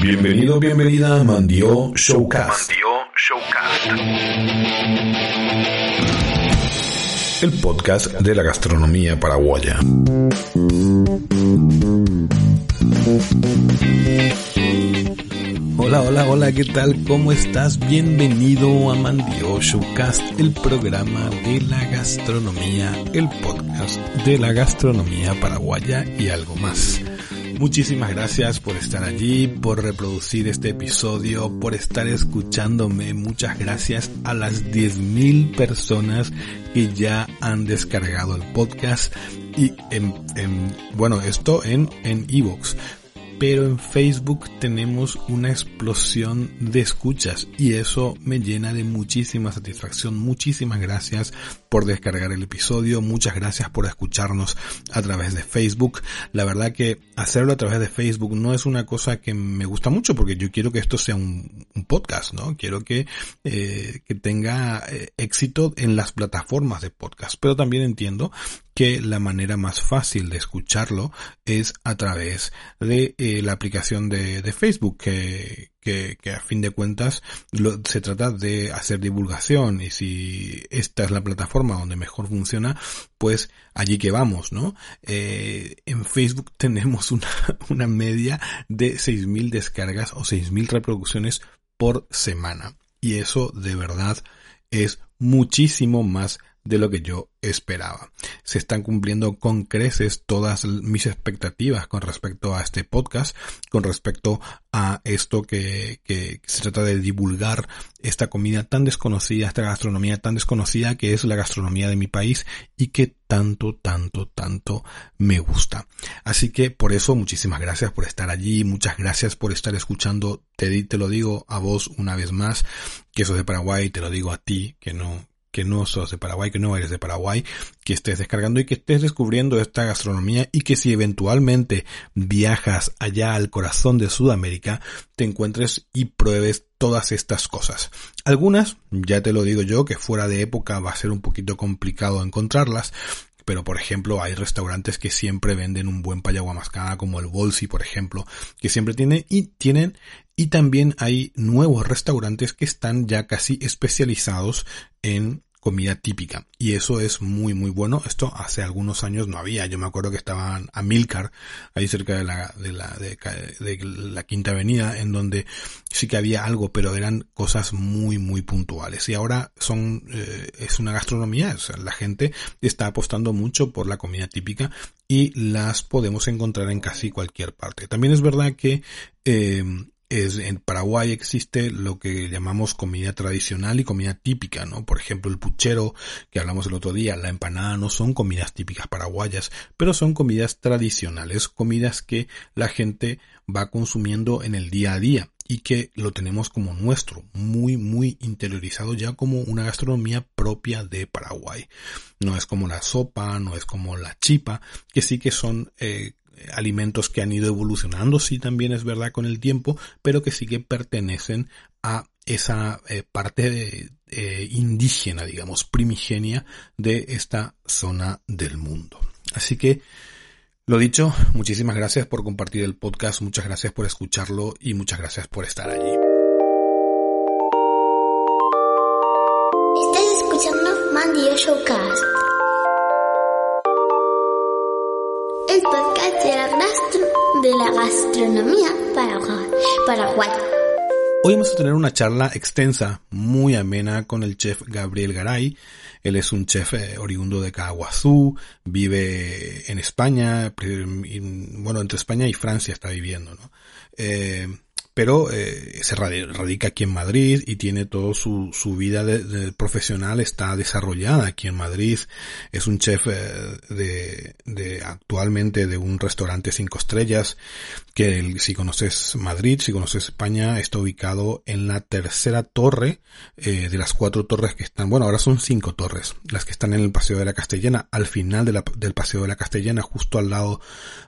Bienvenido, bienvenida a Mandio Showcast. Mandio Showcast. El podcast de la gastronomía paraguaya. Hola, hola, hola, ¿qué tal? ¿Cómo estás? Bienvenido a Mandio Showcast, el programa de la gastronomía, el podcast de la gastronomía paraguaya y algo más. Muchísimas gracias por estar allí, por reproducir este episodio, por estar escuchándome. Muchas gracias a las 10.000 personas que ya han descargado el podcast y en, en bueno, esto en en pero en Facebook tenemos una explosión de escuchas y eso me llena de muchísima satisfacción. Muchísimas gracias por descargar el episodio, muchas gracias por escucharnos a través de Facebook. La verdad que hacerlo a través de Facebook no es una cosa que me gusta mucho porque yo quiero que esto sea un, podcast, ¿no? Quiero que, eh, que tenga eh, éxito en las plataformas de podcast, pero también entiendo que la manera más fácil de escucharlo es a través de eh, la aplicación de, Facebook que, que, que, a fin de cuentas lo, se trata de hacer divulgación y si esta es la plataforma donde mejor funciona pues allí que vamos no eh, en Facebook tenemos una, una media de 6.000 descargas o 6.000 reproducciones por semana. Y eso de verdad es muchísimo más de lo que yo esperaba. Se están cumpliendo con creces todas mis expectativas con respecto a este podcast, con respecto a esto que, que, se trata de divulgar esta comida tan desconocida, esta gastronomía tan desconocida que es la gastronomía de mi país y que tanto, tanto, tanto me gusta. Así que por eso muchísimas gracias por estar allí, muchas gracias por estar escuchando, te, te lo digo a vos una vez más, que sos de Paraguay, te lo digo a ti, que no, que no sos de Paraguay, que no eres de Paraguay, que estés descargando y que estés descubriendo esta gastronomía y que si eventualmente viajas allá al corazón de Sudamérica, te encuentres y pruebes todas estas cosas. Algunas, ya te lo digo yo, que fuera de época va a ser un poquito complicado encontrarlas, pero por ejemplo hay restaurantes que siempre venden un buen payagua mascada como el Bolsi por ejemplo que siempre tiene y tienen y también hay nuevos restaurantes que están ya casi especializados en comida típica. Y eso es muy muy bueno. Esto hace algunos años no había. Yo me acuerdo que estaban a Milcar ahí cerca de la de la de, la quinta avenida en donde sí que había algo pero eran cosas muy muy puntuales. Y ahora son eh, es una gastronomía. La gente está apostando mucho por la comida típica y las podemos encontrar en casi cualquier parte. También es verdad que eh, es, en Paraguay existe lo que llamamos comida tradicional y comida típica, ¿no? Por ejemplo, el puchero que hablamos el otro día, la empanada no son comidas típicas paraguayas, pero son comidas tradicionales, comidas que la gente va consumiendo en el día a día y que lo tenemos como nuestro, muy, muy interiorizado ya como una gastronomía propia de Paraguay. No es como la sopa, no es como la chipa, que sí que son eh, alimentos que han ido evolucionando, sí también es verdad con el tiempo, pero que sí que pertenecen a esa eh, parte eh, indígena, digamos, primigenia de esta zona del mundo. Así que, lo dicho, muchísimas gracias por compartir el podcast, muchas gracias por escucharlo y muchas gracias por estar allí. El podcast de la, de la gastronomía paraguaya. Hoy vamos a tener una charla extensa, muy amena con el chef Gabriel Garay. Él es un chef eh, oriundo de Caguazú, vive en España, bueno, entre España y Francia está viviendo, ¿no? Eh, pero eh, se radica aquí en Madrid y tiene toda su, su vida de, de profesional está desarrollada aquí en Madrid. Es un chef eh, de, de, actualmente de un restaurante cinco estrellas que si conoces Madrid, si conoces España, está ubicado en la tercera torre eh, de las cuatro torres que están, bueno, ahora son cinco torres, las que están en el Paseo de la Castellana, al final del Paseo de la Castellana, justo al lado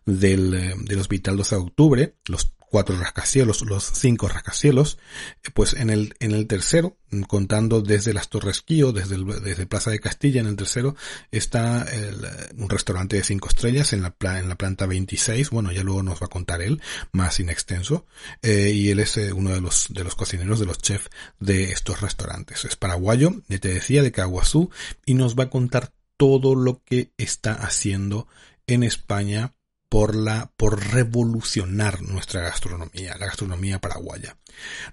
del, del Hospital 12 de Octubre, los cuatro rascacielos, los cinco rascacielos, pues en el, en el tercero, contando desde las Torres Quío, desde, desde Plaza de Castilla, en el tercero está el, un restaurante de cinco estrellas en la, en la planta 26, bueno, ya luego nos va a contar él, más in extenso, eh, y él es eh, uno de los, de los cocineros, de los chefs de estos restaurantes. Es paraguayo, ya te decía, de Caguazú, y nos va a contar todo lo que está haciendo en España por la, por revolucionar nuestra gastronomía, la gastronomía paraguaya.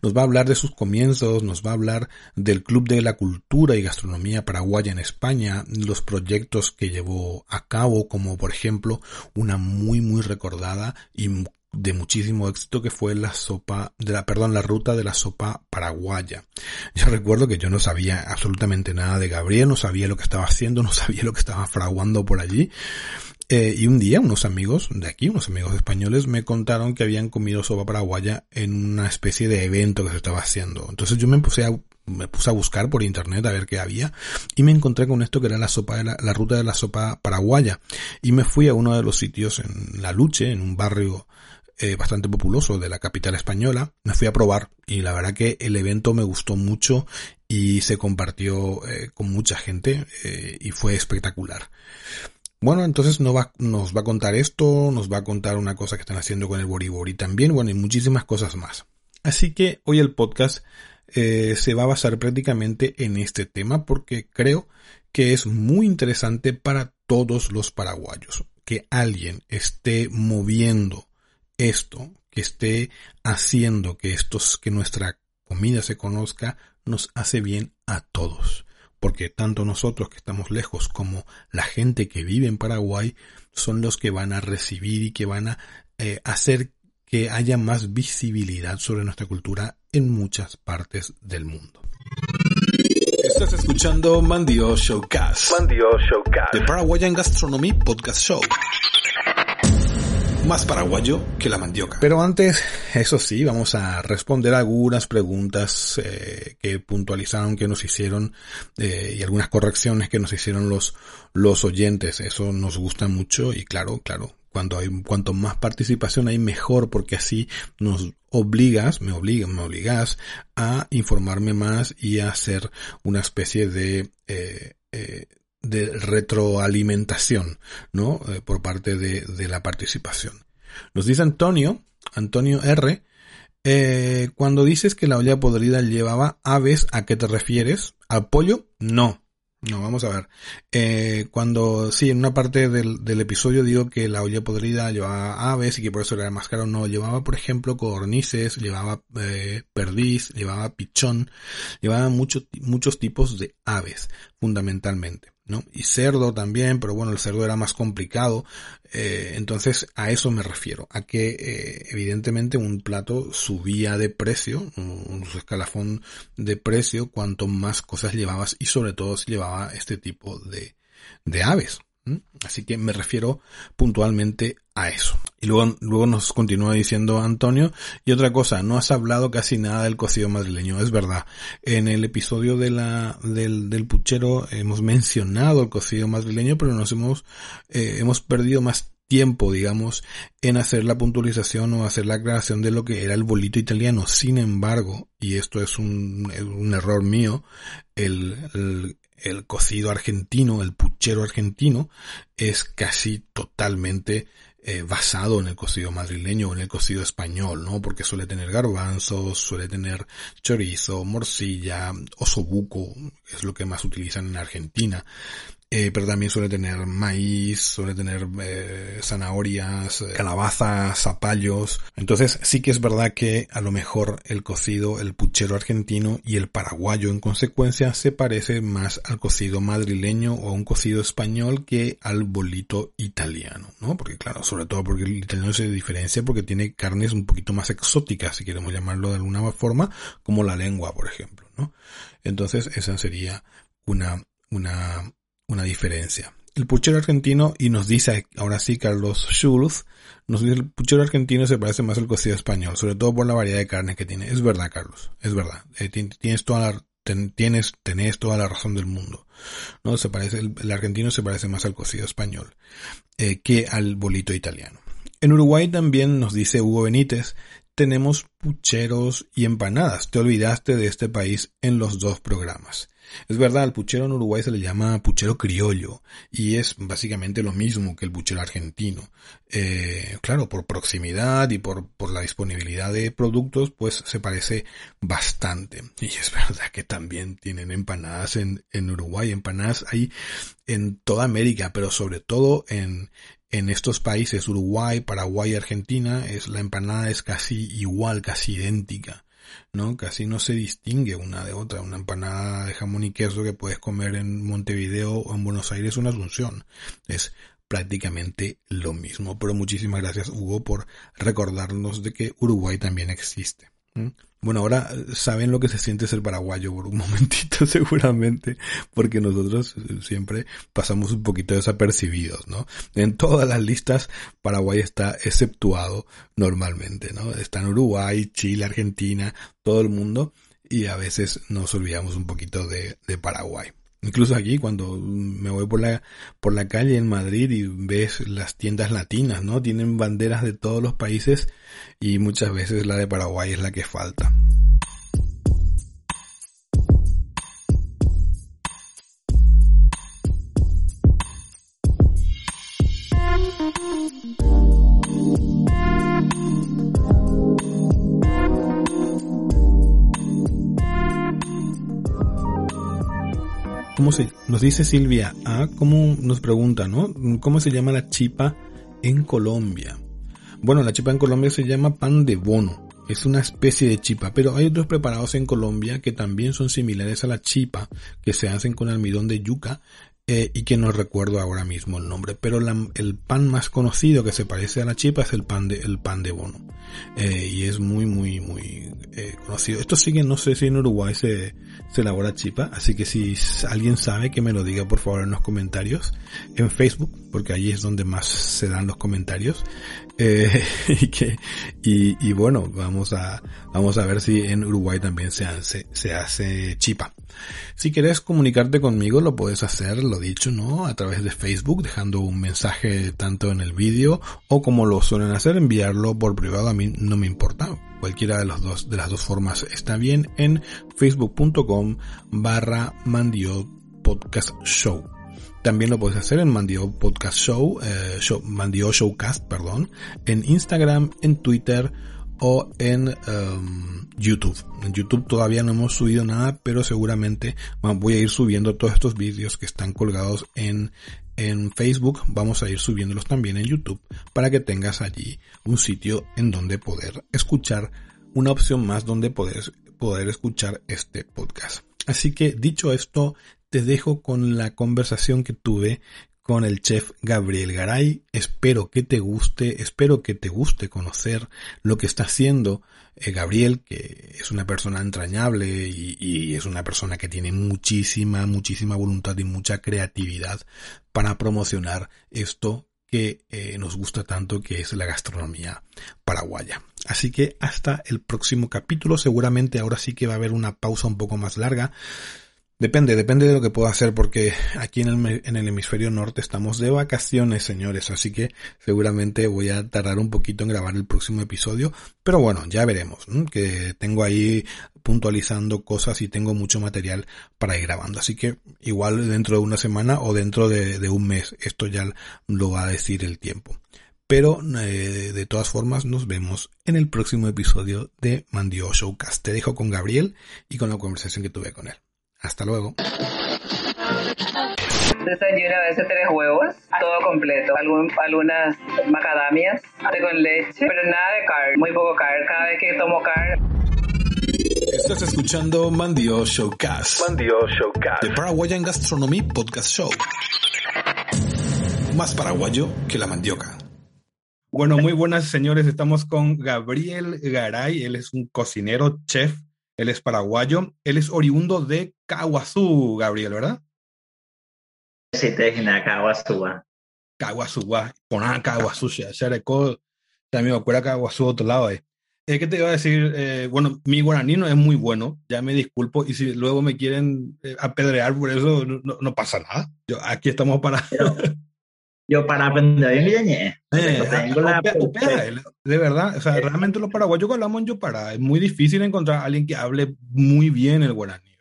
Nos va a hablar de sus comienzos, nos va a hablar del Club de la Cultura y Gastronomía Paraguaya en España, los proyectos que llevó a cabo, como por ejemplo una muy muy recordada y de muchísimo éxito que fue la sopa, de la, perdón, la ruta de la sopa paraguaya. Yo recuerdo que yo no sabía absolutamente nada de Gabriel, no sabía lo que estaba haciendo, no sabía lo que estaba fraguando por allí. Eh, y un día unos amigos de aquí, unos amigos españoles, me contaron que habían comido sopa paraguaya en una especie de evento que se estaba haciendo. Entonces yo me puse a, me puse a buscar por internet a ver qué había y me encontré con esto que era la sopa de la, la ruta de la sopa paraguaya. Y me fui a uno de los sitios en La Luche, en un barrio eh, bastante populoso de la capital española. Me fui a probar y la verdad que el evento me gustó mucho y se compartió eh, con mucha gente eh, y fue espectacular. Bueno, entonces nos va, nos va a contar esto, nos va a contar una cosa que están haciendo con el Boribori también, bueno, y muchísimas cosas más. Así que hoy el podcast eh, se va a basar prácticamente en este tema porque creo que es muy interesante para todos los paraguayos. Que alguien esté moviendo esto, que esté haciendo que estos, que nuestra comida se conozca, nos hace bien a todos porque tanto nosotros que estamos lejos como la gente que vive en Paraguay son los que van a recibir y que van a eh, hacer que haya más visibilidad sobre nuestra cultura en muchas partes del mundo. Estás escuchando Mandio Showcast. Mandio Showcast. The Paraguayan Gastronomy Podcast Show más paraguayo que la mandioca. Pero antes, eso sí, vamos a responder algunas preguntas eh, que puntualizaron, que nos hicieron eh, y algunas correcciones que nos hicieron los los oyentes. Eso nos gusta mucho y claro, claro, cuando hay cuanto más participación hay mejor porque así nos obligas, me obligas, me obligas a informarme más y a hacer una especie de eh, eh, de retroalimentación, ¿no? Eh, por parte de, de, la participación. Nos dice Antonio, Antonio R, eh, cuando dices que la olla podrida llevaba aves, ¿a qué te refieres? ¿Al pollo? No. No, vamos a ver. Eh, cuando, sí, en una parte del, del, episodio digo que la olla podrida llevaba aves y que por eso era más caro. No, llevaba, por ejemplo, codornices, llevaba perdiz, llevaba pichón, llevaba muchos, muchos tipos de aves, fundamentalmente. Y cerdo también, pero bueno, el cerdo era más complicado. Eh, entonces a eso me refiero, a que eh, evidentemente un plato subía de precio, un, escalafón de precio cuanto más cosas llevabas y sobre todo si llevaba este tipo de, de aves. Así que me refiero puntualmente a eso. Y luego, luego nos continúa diciendo Antonio, y otra cosa, no has hablado casi nada del cocido madrileño, es verdad. En el episodio de la, del, del puchero hemos mencionado el cocido madrileño, pero nos hemos, eh, hemos perdido más tiempo, digamos, en hacer la puntualización o hacer la aclaración de lo que era el bolito italiano. Sin embargo, y esto es un, un error mío, el, el, el cocido argentino, el puchero argentino, es casi totalmente eh, basado en el cocido madrileño o en el cocido español, ¿no? Porque suele tener garbanzos, suele tener chorizo, morcilla, osobuco, es lo que más utilizan en Argentina. Eh, pero también suele tener maíz, suele tener eh, zanahorias, eh, calabazas, zapallos. Entonces sí que es verdad que a lo mejor el cocido, el puchero argentino y el paraguayo en consecuencia se parece más al cocido madrileño o a un cocido español que al bolito italiano, ¿no? Porque claro, sobre todo porque el italiano se diferencia porque tiene carnes un poquito más exóticas, si queremos llamarlo de alguna forma, como la lengua, por ejemplo, ¿no? Entonces esa sería una, una, una diferencia. El puchero argentino, y nos dice ahora sí Carlos Schulz, nos dice el puchero argentino se parece más al cocido español, sobre todo por la variedad de carne que tiene. Es verdad, Carlos, es verdad. Eh, tienes toda la, tienes, tenés toda la razón del mundo. No, se parece, el, el argentino se parece más al cocido español, eh, que al bolito italiano. En Uruguay también nos dice Hugo Benítez, tenemos pucheros y empanadas. Te olvidaste de este país en los dos programas. Es verdad, al puchero en Uruguay se le llama puchero criollo y es básicamente lo mismo que el puchero argentino. Eh, claro, por proximidad y por, por la disponibilidad de productos, pues se parece bastante. Y es verdad que también tienen empanadas en, en Uruguay, empanadas hay en toda América, pero sobre todo en, en estos países, Uruguay, Paraguay Argentina, es, la empanada es casi igual, casi idéntica. ¿No? Casi no se distingue una de otra. Una empanada de jamón y queso que puedes comer en Montevideo o en Buenos Aires o en Asunción. Es prácticamente lo mismo. Pero muchísimas gracias Hugo por recordarnos de que Uruguay también existe. Bueno, ahora saben lo que se siente ser paraguayo por un momentito seguramente, porque nosotros siempre pasamos un poquito desapercibidos, ¿no? En todas las listas Paraguay está exceptuado normalmente, ¿no? Está en Uruguay, Chile, Argentina, todo el mundo, y a veces nos olvidamos un poquito de, de Paraguay. Incluso aquí cuando me voy por la, por la calle en Madrid y ves las tiendas latinas, ¿no? Tienen banderas de todos los países y muchas veces la de Paraguay es la que falta. ¿Cómo se, nos dice Silvia, ah, ¿cómo nos pregunta, no? ¿Cómo se llama la chipa en Colombia? Bueno, la chipa en Colombia se llama pan de bono. Es una especie de chipa, pero hay otros preparados en Colombia que también son similares a la chipa, que se hacen con almidón de yuca eh, y que no recuerdo ahora mismo el nombre, pero el pan más conocido que se parece a la chipa es el pan de, el pan de bono. Eh, y es muy, muy, muy eh, conocido. Esto sigue, no sé si en Uruguay se, se elabora chipa, así que si alguien sabe que me lo diga por favor en los comentarios, en Facebook, porque allí es donde más se dan los comentarios. y que, y, bueno, vamos a, vamos a ver si en Uruguay también se hace, se hace chipa. Si quieres comunicarte conmigo, lo puedes hacer, lo dicho, ¿no? A través de Facebook, dejando un mensaje tanto en el vídeo o como lo suelen hacer, enviarlo por privado, a mí no me importa. Cualquiera de, dos, de las dos formas está bien en facebook.com barra Mandio Podcast Show. También lo puedes hacer en Mandio Podcast Show, eh, show Mandio Showcast, perdón, en Instagram, en Twitter, o en um, YouTube. En YouTube todavía no hemos subido nada, pero seguramente voy a ir subiendo todos estos vídeos que están colgados en, en Facebook. Vamos a ir subiéndolos también en YouTube para que tengas allí un sitio en donde poder escuchar, una opción más donde poder escuchar este podcast. Así que dicho esto, te dejo con la conversación que tuve con el chef Gabriel Garay. Espero que te guste, espero que te guste conocer lo que está haciendo eh, Gabriel, que es una persona entrañable y, es una persona que tiene muchísima, muchísima voluntad y mucha creatividad para promocionar esto que eh, nos gusta tanto, que es la gastronomía paraguaya. Así que hasta el próximo capítulo, seguramente ahora sí que va a haber una pausa un poco más larga Depende, depende de lo que pueda hacer porque aquí en el, en el hemisferio norte estamos de vacaciones, señores, así que seguramente voy a tardar un poquito en grabar el próximo episodio, pero bueno, ya veremos, que tengo ahí puntualizando cosas y tengo mucho material para ir grabando, así que igual dentro de una semana o dentro de, un mes, esto ya lo va a decir el tiempo. Pero eh, de todas formas nos vemos en el próximo episodio de Mandio Showcast. Te dejo con Gabriel y con la conversación que tuve con él. Hasta luego. Desayuno a veces tres huevos, todo completo, algunas macadamias con leche, pero nada de carne, muy poco carne. Cada vez que tomo carne. Estás escuchando Mandio Showcast. Mandio Showcast. The Paraguayan Gastronomy Podcast Show. Más paraguayo que la mandioca. Bueno, muy buenas señores, estamos con Gabriel Garay, él es un cocinero, chef, él es paraguayo. Él es oriundo de Caguazú, Gabriel, ¿verdad? Sí, Tejina, Caguazú. Caguazú, Poná Caguazú, también acuerda Caguazú, otro lado ahí. Eh, ¿Qué te iba a decir? Eh, bueno, mi guaraní no es muy bueno, ya me disculpo, y si luego me quieren eh, apedrear por eso, no, no, pasa nada. Yo, aquí estamos para... yo para aprender mi eh, tengo la de verdad, o sea, realmente los paraguayos que hablamos en Yopara, es muy difícil encontrar a alguien que hable muy bien el guaraní.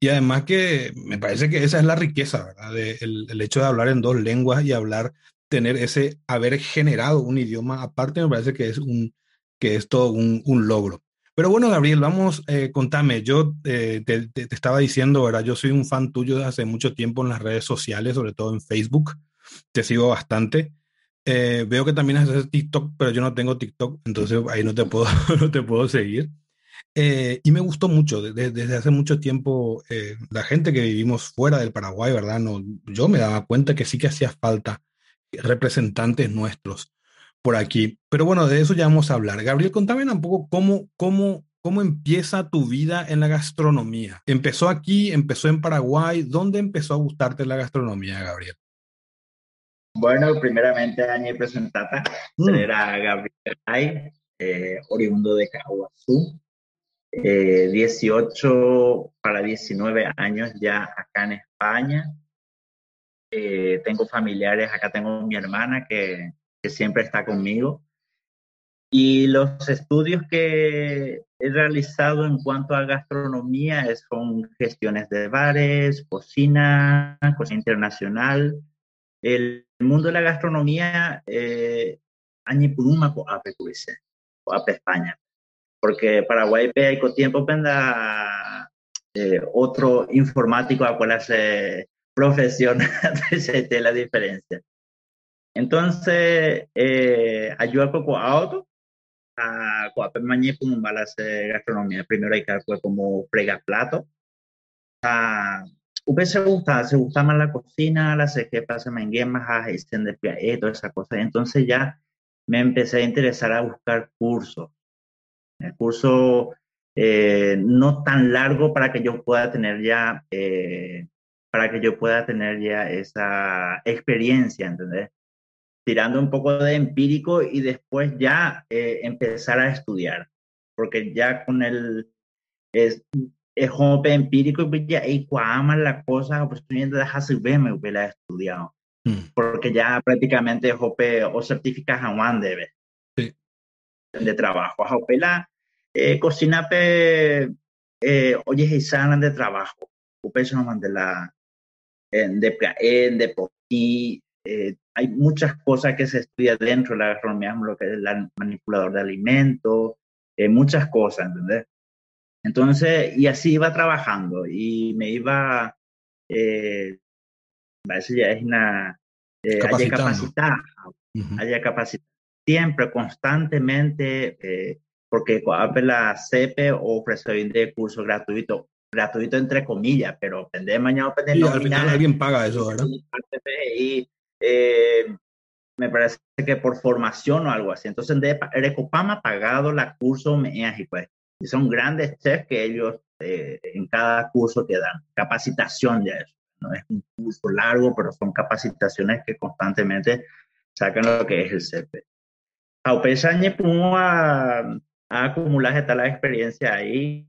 Y además que me parece que esa es la riqueza, ¿verdad? De, el, hecho de hablar en dos lenguas y hablar, tener ese, haber generado un idioma aparte, me parece que es un, que es todo un, un logro. Pero bueno, Gabriel, vamos, eh, contame, yo eh, te, te, estaba diciendo, ¿verdad? Yo soy un fan tuyo desde hace mucho tiempo en las redes sociales, sobre todo en Facebook te sigo bastante. Eh, veo que también haces TikTok, pero yo no tengo TikTok, entonces ahí no te puedo, no te puedo seguir. Eh, y me gustó mucho, desde, hace mucho tiempo, eh, la gente que vivimos fuera del Paraguay, ¿verdad? No, yo me daba cuenta que sí que hacía falta representantes nuestros por aquí. Pero bueno, de eso ya vamos a hablar. Gabriel, contame un poco cómo, cómo, cómo empieza tu vida en la gastronomía. ¿Empezó aquí? ¿Empezó en Paraguay? ¿Dónde empezó a gustarte la gastronomía, Gabriel? Bueno, primeramente a mi presentata, mm. era Gabriel Ay, eh, oriundo de Caguazú, eh, 18 para 19 años ya acá en España. Eh, tengo familiares, acá tengo mi hermana que, que siempre está conmigo. Y los estudios que he realizado en cuanto a gastronomía son gestiones de bares, cocina, cocina internacional, el mundo de la gastronomía, eh, añi puruma ko ape kuise, o ape España. Porque Paraguay hay tiempo penda eh, otro informático a cual hace profesión, de la diferencia. Entonces, eh, ayuda poco a otro, a coape balas de gastronomía. Primero hay que como frega plato, a Upe se gusta, se gusta más la cocina, la sequepa, se me más a gestión de pie, toda esa cosa. Entonces ya me empecé a interesar a buscar cursos. El curso eh, no tan largo para que yo pueda tener ya, eh, para que yo pueda tener ya esa experiencia, ¿entendés? Tirando un poco de empírico y después ya eh, empezar a estudiar. Porque ya con el, es, es como empírico y ya y cuama la cosa pues de hacer me hubiera estudiado mm. porque ya prácticamente jope o certificas a one debe sí. de trabajo jope la eh, cocina pe eh, oye y sana de trabajo jope no de la de de poquí eh, hay muchas cosas que se estudia dentro de la gastronomía lo que es el manipulador de alimentos eh, muchas cosas ¿entendés? Entonces, y así iba trabajando y me iba, eh, eso ya es una, eh, capacitar, haya capacitar, siempre, constantemente, eh, porque la CEPE ofrece de curso gratuito, gratuito entre comillas, pero depende mañana, depende al final alguien paga eso, ¿verdad? Y eh, me parece que por formación o algo así. Entonces, de Recopama pagado la curso y pues y son grandes chefs que ellos eh, en cada curso te dan capacitación de eso. No es un curso largo, pero son capacitaciones que constantemente sacan lo que es el CP. A pesar a, a acumular tal experiencia ahí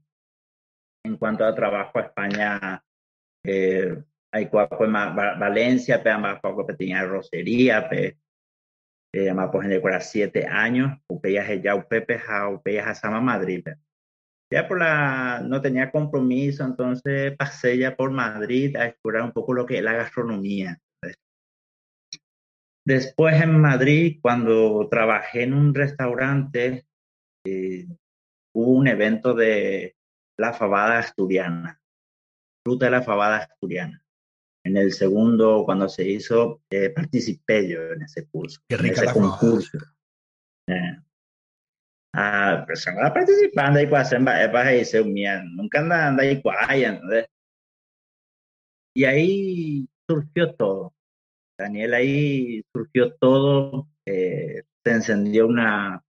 en cuanto a trabajo a España. Eh, hay cuatro Valencia, pero más poco tenía rocería, pe, eh, más pues en siete años, upeyas ya upepe, upeyas a Sama Madrid, ya por la, no tenía compromiso, entonces pasé ya por Madrid a explorar un poco lo que es la gastronomía. Después en Madrid, cuando trabajé en un restaurante, eh, hubo un evento de la fabada asturiana, ruta de la fabada asturiana. En el segundo, cuando se hizo, eh, participé yo en ese curso, Qué rica en ese concurso. Eh, a personas participando y pues para irse nunca anda y ¿entendés? y ahí surgió todo. Daniel ahí surgió todo eh, se encendió una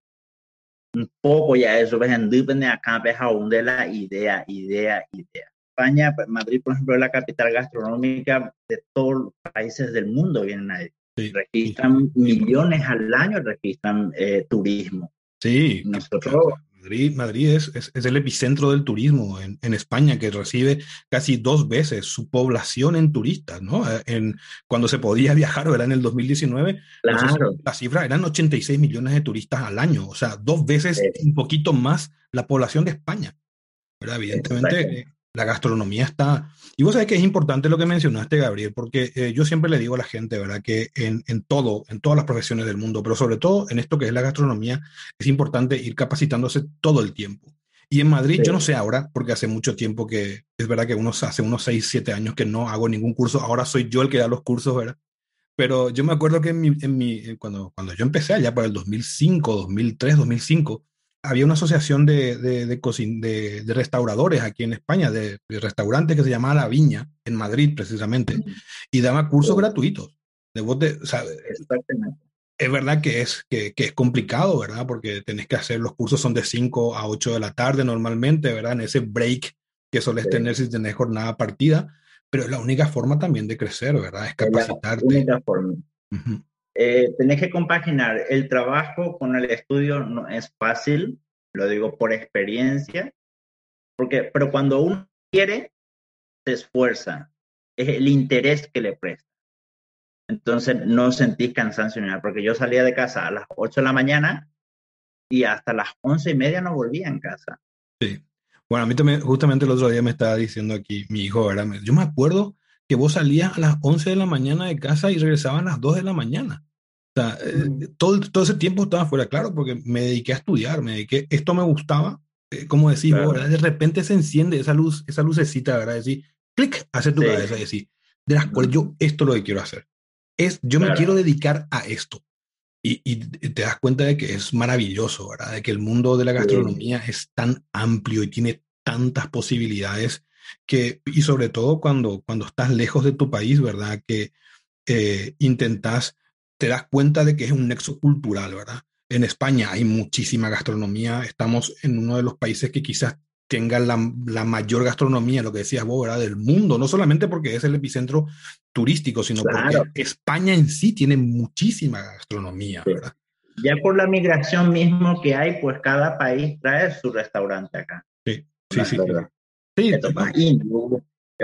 un poco ya eso ves en acá ves aún de la idea idea idea. España pues, Madrid por ejemplo es la capital gastronómica de todos los países del mundo vienen ahí. Registran millones al año registran eh, turismo Sí, nosotros Madrid, Madrid es, es, el epicentro del turismo en, en, España, que recibe casi dos veces su población en turistas, ¿no? Eh, en, cuando se podía viajar, ¿verdad? En el 2019, claro. la cifra eran 86 millones de turistas al año, o sea, dos veces, un poquito más la población de España. ¿verdad? Evidentemente, la gastronomía está... Y vos sabés que es importante lo que mencionaste, Gabriel, porque eh, yo siempre le digo a la gente, ¿verdad? Que en, en, todo, en todas las profesiones del mundo, pero sobre todo en esto que es la gastronomía, es importante ir capacitándose todo el tiempo. Y en Madrid, yo no sé ahora, porque hace mucho tiempo que, es verdad que unos, hace unos 6, 7 años que no hago ningún curso, ahora soy yo el que da los cursos, ¿verdad? Pero yo me acuerdo que en mi, en mi, cuando, cuando yo empecé allá para el 2005, 2003, 2005, había una asociación de, de, de, de, restauradores aquí en España, de, restaurantes que se llamaba La Viña, en Madrid precisamente, y daba cursos gratuitos. De o sea, es verdad que es, que, que, es complicado, ¿verdad? Porque tenés que hacer, los cursos son de 5 a 8 de la tarde normalmente, ¿verdad? En ese break que sueles tener si tenés jornada partida, pero es la única forma también de crecer, ¿verdad? Es capacitarte. la única forma. Eh, tenés que compaginar el trabajo con el estudio, no es fácil, lo digo por experiencia, porque, pero cuando uno quiere, se esfuerza, es el interés que le presta. Entonces no sentís cansancio ni nada, porque yo salía de casa a las 8 de la mañana y hasta las once y media no volvía en casa. Sí. Bueno, a mí también, justamente el otro día me estaba diciendo aquí mi hijo, ¿verdad? Yo me acuerdo que vos salías a las 11 de la mañana de casa y regresabas a las 2 de la mañana. O sea, eh, todo, todo ese tiempo estaba fuera, claro, porque me dediqué a estudiar, me dediqué, esto me gustaba, eh, como decís ¿verdad? De repente se enciende esa luz, esa lucecita, ¿verdad? Decir, clic, hace tu cabeza y decir, de las cuales yo esto lo que quiero hacer. Es, yo me quiero dedicar a esto. Y, y, te das cuenta de que es maravilloso, ¿verdad? De que el mundo de la gastronomía es tan amplio y tiene tantas posibilidades que, y sobre todo cuando, cuando estás lejos de tu país, ¿verdad? Que eh, intentas te das cuenta de que es un nexo cultural, ¿verdad? En España hay muchísima gastronomía, estamos en uno de los países que quizás tenga la, mayor gastronomía, lo que decías vos, ¿verdad? Del mundo, no solamente porque es el epicentro turístico, sino porque España en sí tiene muchísima gastronomía, ¿verdad? Ya por la migración mismo que hay, pues cada país trae su restaurante acá. Sí, sí, sí. Sí,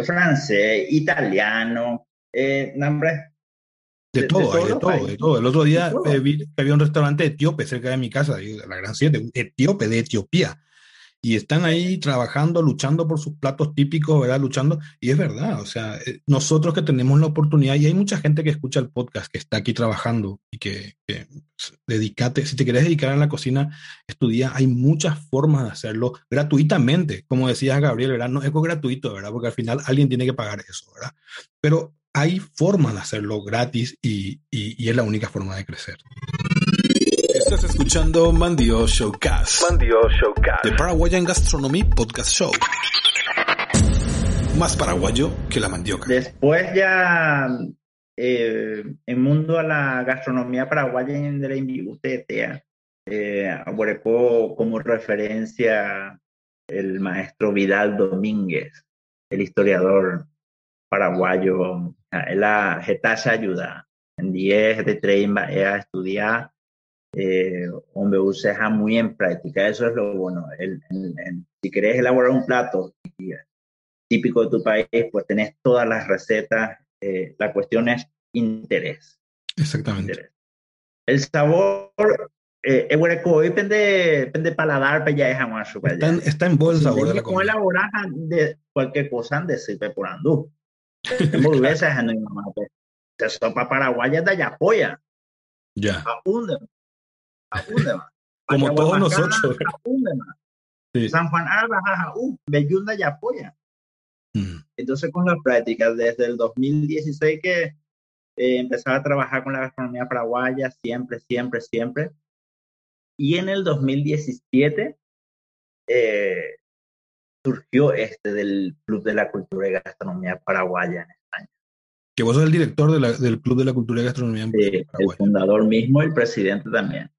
francés, italiano, eh, de, todo, de, todo, de todo. El otro día eh, vi que había un restaurante etíope cerca de mi casa, la Gran Siete, etíope de Etiopía. Y están ahí trabajando, luchando por sus platos típicos, ¿verdad? Luchando. Y es verdad, o sea, eh, nosotros que tenemos la oportunidad, y hay mucha gente que escucha el podcast, que está aquí trabajando y que, que dedícate, si te quieres dedicar a la cocina, estudia, hay muchas formas de hacerlo gratuitamente. Como decías, Gabriel, ¿verdad? No es gratuito, ¿verdad? Porque al final alguien tiene que pagar eso, ¿verdad? Pero hay formas de hacerlo gratis y, y, es la única forma de crecer. Estás escuchando Mandio Showcast. Mandio Showcast. The Paraguayan Gastronomy Podcast Show. Más paraguayo que la mandioca. Después ya eh, en mundo a la gastronomía paraguaya de la Invibutetea, eh, como referencia el maestro Vidal Domínguez, el historiador paraguayo la se ayuda en 10 de 30 a estudiar eh, donde usa muy en práctica eso es lo bueno el, si querés elaborar un plato típico de tu país pues tenés todas las recetas eh, la cuestión es interés exactamente el sabor eh, es depende depende paladar pero ya es más está, en, está en buen sabor de la comida. elaborar de cualquier cosa de sirve por andú hamburguesas en mi mamá. Se sopa paraguaya de Ayapoya. Ya. Apúndema. Como todos nosotros. Sí. San Juan Alba, uh, Bellunda y Apoya. Mm. Entonces, con las prácticas, desde el 2016 que eh, empezaba a trabajar con la gastronomía paraguaya, siempre, siempre, siempre. Y en el 2017 eh, surgió este del Club de la Cultura y Gastronomía Paraguaya en España. Que vos sos el director del Club de la Cultura y Gastronomía sí, El fundador mismo, el presidente también.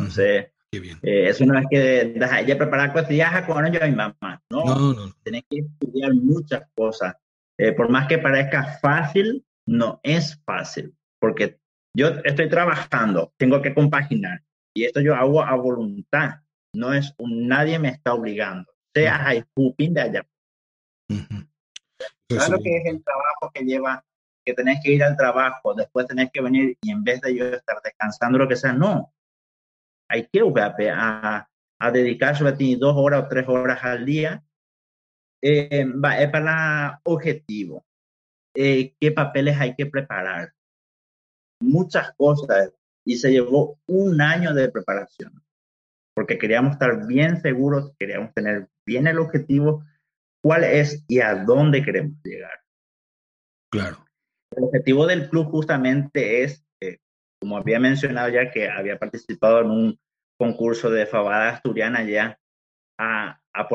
Entonces, Qué bien. Eh, eso no es que ya preparar cosillas con yo y mi mamá. No, no, no. Tenés que estudiar muchas cosas. Eh, por más que parezca fácil, no es fácil. Porque yo estoy trabajando, tengo que compaginar. Y esto yo hago a voluntad. no es un, nadie me está obligando, sea hay de allá. Claro que es el trabajo que lleva, que tenés que ir al trabajo, después tenés que venir y en vez de yo estar descansando, lo que sea, no. Hay que a, a dedicar sobre ti dos horas o tres horas al día. Eh, va, es para objetivo. Eh, ¿Qué papeles hay que preparar? Muchas cosas. Y se llevó un año de preparación. Porque queríamos estar bien seguros, queríamos tener bien el objetivo cuál es y a dónde queremos llegar. Claro. El objetivo del club justamente es, como había mencionado ya que había participado en un concurso de fabada asturiana ya a, a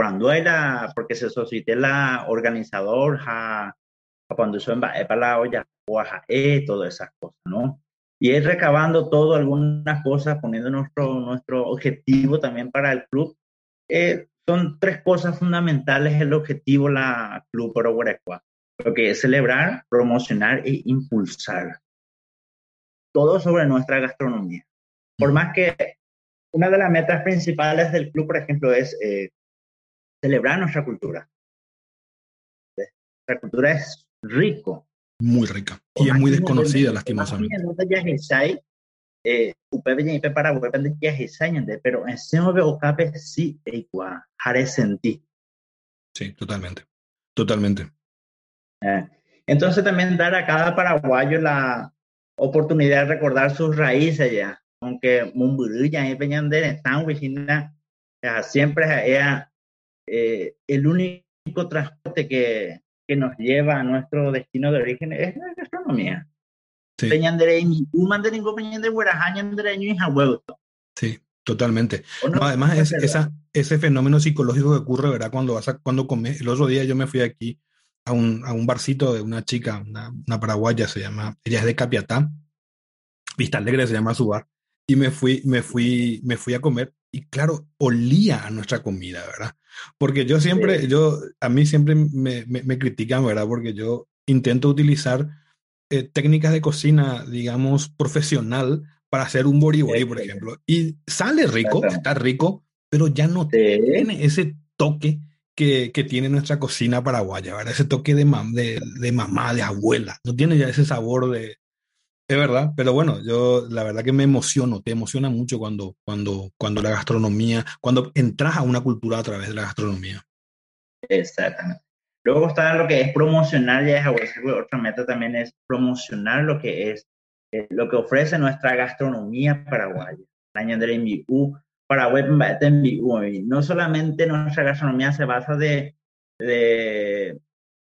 porque se solicitó la organizador a, a cuando en para la olla, e, todas esas cosas, ¿no? Y es recabando todo, algunas cosas, poniendo nuestro, nuestro objetivo también para el club. Eh, son tres cosas fundamentales el objetivo la Club Oro lo que es celebrar, promocionar e impulsar. Todo sobre nuestra gastronomía. Por más que una de las metas principales del club, por ejemplo, es eh, celebrar nuestra cultura. Nuestra cultura es rico. Muy rica. Y es muy desconocida, lastimosamente eh, pero en seno de ocape sí igual haré sentir sí totalmente totalmente eh, entonces también dar a cada paraguayo la oportunidad de recordar sus raíces ya aunque Mumburuya y Peñander están siempre es eh, el único transporte que, que nos lleva a nuestro destino de origen es la gastronomía Sí, totalmente. además, es, esa, ese fenómeno psicológico que ocurre, ¿verdad? Cuando vas a, cuando comes. El otro día yo me fui aquí a un, a un barcito de una chica, una, una, paraguaya, se llama, ella es de Capiatá, Vista Alegre se llama su bar, y me fui, me fui, me fui a comer y claro, olía a nuestra comida, ¿verdad? Porque yo siempre, yo, a mí siempre me, me, me critican, ¿verdad? Porque yo intento utilizar eh, técnicas de cocina, digamos, profesional para hacer un boriborí, por ejemplo. Y sale rico, está rico, pero ya no tiene ese toque que, tiene nuestra cocina paraguaya, ¿verdad? Ese toque de, de, de, mamá, de abuela. No tiene ya ese sabor de... Es verdad, pero bueno, yo la verdad que me emociono, te emociona mucho cuando, cuando, cuando la gastronomía, cuando entras a una cultura a través de la gastronomía. Exactamente. Luego está lo que es promocionar, ya es otra meta también es promocionar lo que es, eh, lo que ofrece nuestra gastronomía paraguaya. Paraguay no solamente nuestra gastronomía se basa de, de,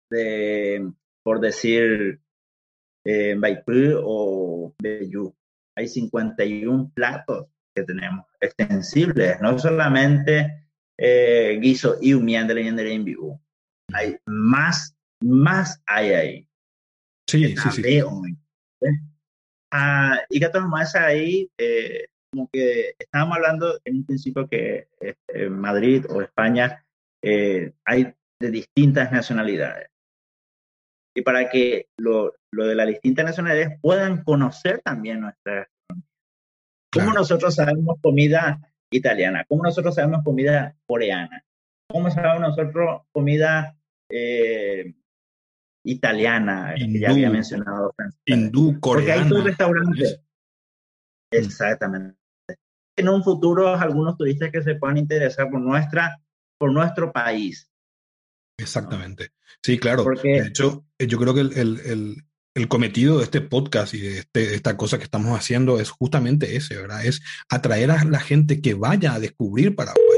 de por decir, eh, Baipú o Beyú. Hay 51 platos que tenemos extensibles, no solamente eh, guiso y humián de la hay más, más hay ahí. Sí, sí, sí. Ah, y que más ahí, eh, como que estábamos hablando en un principio que en este, Madrid o España eh, hay de distintas nacionalidades. Y para que lo, lo, de las distintas nacionalidades puedan conocer también nuestra gastronomía. ¿Cómo nosotros sabemos comida italiana? ¿Cómo nosotros sabemos comida coreana? ¿Cómo sabemos nosotros comida eh, italiana, que ya había mencionado. Hindú, coreana. Porque hay restaurantes. Exactamente. En un futuro, algunos turistas que se puedan interesar por, nuestra, por nuestro país. Exactamente. Sí, claro. Porque, de hecho, eh, yo creo que el, el, el, cometido de este podcast y de este, esta cosa que estamos haciendo es justamente ese, ¿verdad? Es atraer a la gente que vaya a descubrir Paraguay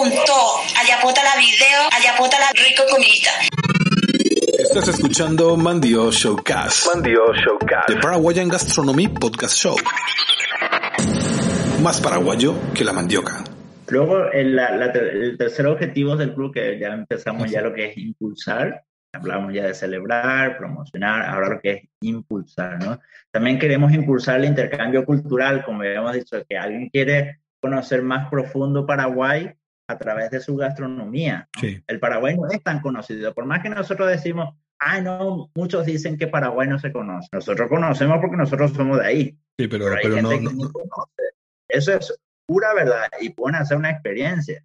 con todo. Allá pota la video, allá la rico comida. Estás escuchando Mandio Showcast. Mandio Showcast. The Paraguayan Gastronomy Podcast Show. Más paraguayo que la mandioca. Luego, el, el tercer objetivo del club, que ya empezamos ya lo que es impulsar, hablamos ya de celebrar, promocionar, ahora lo que es impulsar, ¿no? También queremos impulsar el intercambio cultural, como habíamos dicho, que alguien quiere conocer más profundo Paraguay, a través de su gastronomía. El Paraguay no es tan conocido, por más que nosotros decimos, ah, no, muchos dicen que Paraguay no se conoce. Nosotros conocemos porque nosotros somos de ahí. Sí, pero, Pero hay pero gente no- que no conoce. Eso es pura verdad y pueden hacer una experiencia.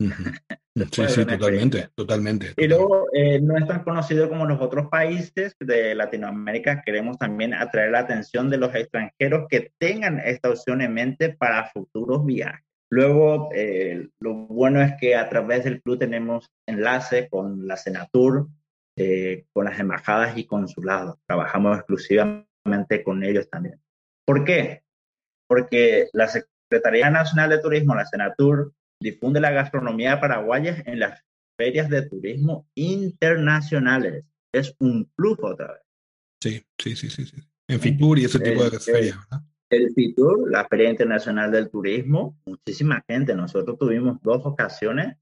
Sí, sí, totalmente, totalmente. Y luego eh, no es tan conocido como los otros países de Latinoamérica. Queremos también atraer la atención de los extranjeros que tengan esta opción en mente para futuros viajes. Luego, eh, lo bueno es que a través del club tenemos enlace con la Senatur, eh, con las embajadas y consulados. Trabajamos exclusivamente con ellos también. ¿Por qué? Porque la Secretaría Nacional de Turismo, la Senatur, difunde la gastronomía paraguaya en las ferias de turismo internacionales. Es un plus otra vez. Sí, sí, sí, sí, sí. En Fitur y ese tipo de ferias, ¿verdad? El FITUR, la Feria Internacional del Turismo, muchísima gente. Nosotros tuvimos dos ocasiones.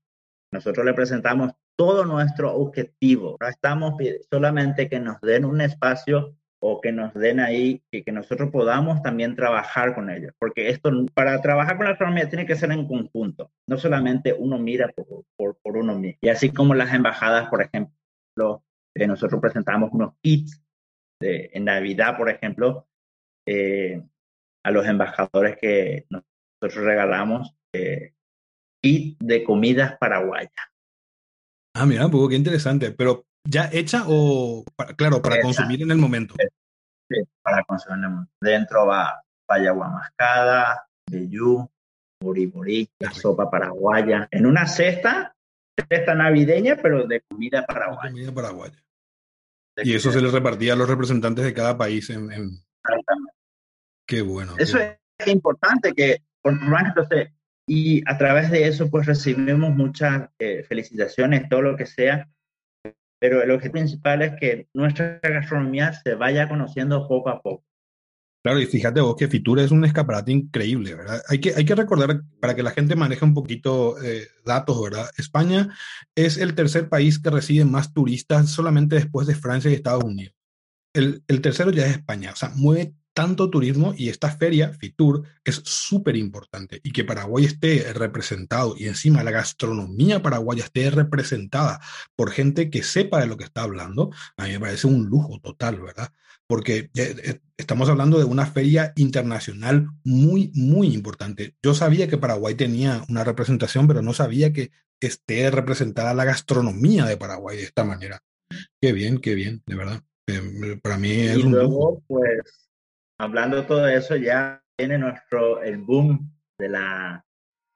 Nosotros le presentamos todo nuestro objetivo. No estamos solamente que nos den un espacio o que nos den ahí y que nosotros podamos también trabajar con ellos. Porque esto, para trabajar con la economía tiene que ser en conjunto. No solamente uno mira por, por, por uno mismo. Y así como las embajadas, por ejemplo, eh, nosotros presentamos unos kits de- en Navidad, por ejemplo, eh, a los embajadores que nosotros regalamos eh, kit de comidas paraguayas. Ah, mira, poco qué interesante. Pero, ¿ya hecha o, para- claro, para Hecha. consumir en el momento? Sí, para consumir. en el mundo. Dentro va payagua mascada, vellú, boriborí, la sopa paraguaya. En una cesta, cesta navideña, pero de comida paraguaya. Comida paraguaya. De Y eso se les repartía a los representantes de cada país en, en-. Qué bueno. Eso qué es importante que, por entonces, y a través de eso, pues recibimos muchas eh, felicitaciones, todo lo que sea, pero el objetivo principal es que nuestra gastronomía se vaya conociendo poco a poco. Claro, y fíjate vos que Fitur es un escaparate increíble, ¿verdad? Hay que, hay que recordar, para que la gente maneje un poquito eh, datos, ¿verdad? España es el tercer país que recibe más turistas solamente después de Francia y Estados Unidos. El, el tercero ya es España, o sea, mueve tanto turismo y esta feria, Fitur, es súper importante. Y que Paraguay esté representado y encima la gastronomía paraguaya esté representada por gente que sepa de lo que está hablando, a mí me parece un lujo total, ¿verdad? porque ya, eh, estamos hablando de una feria internacional muy, muy importante. Yo sabía que Paraguay tenía una representación, pero no sabía que esté representada la gastronomía de Paraguay de esta manera. Qué bien, qué bien, de verdad. Eh, para mí es y un luego, lujo. pues, hablando de todo eso, ya viene nuestro, el boom de la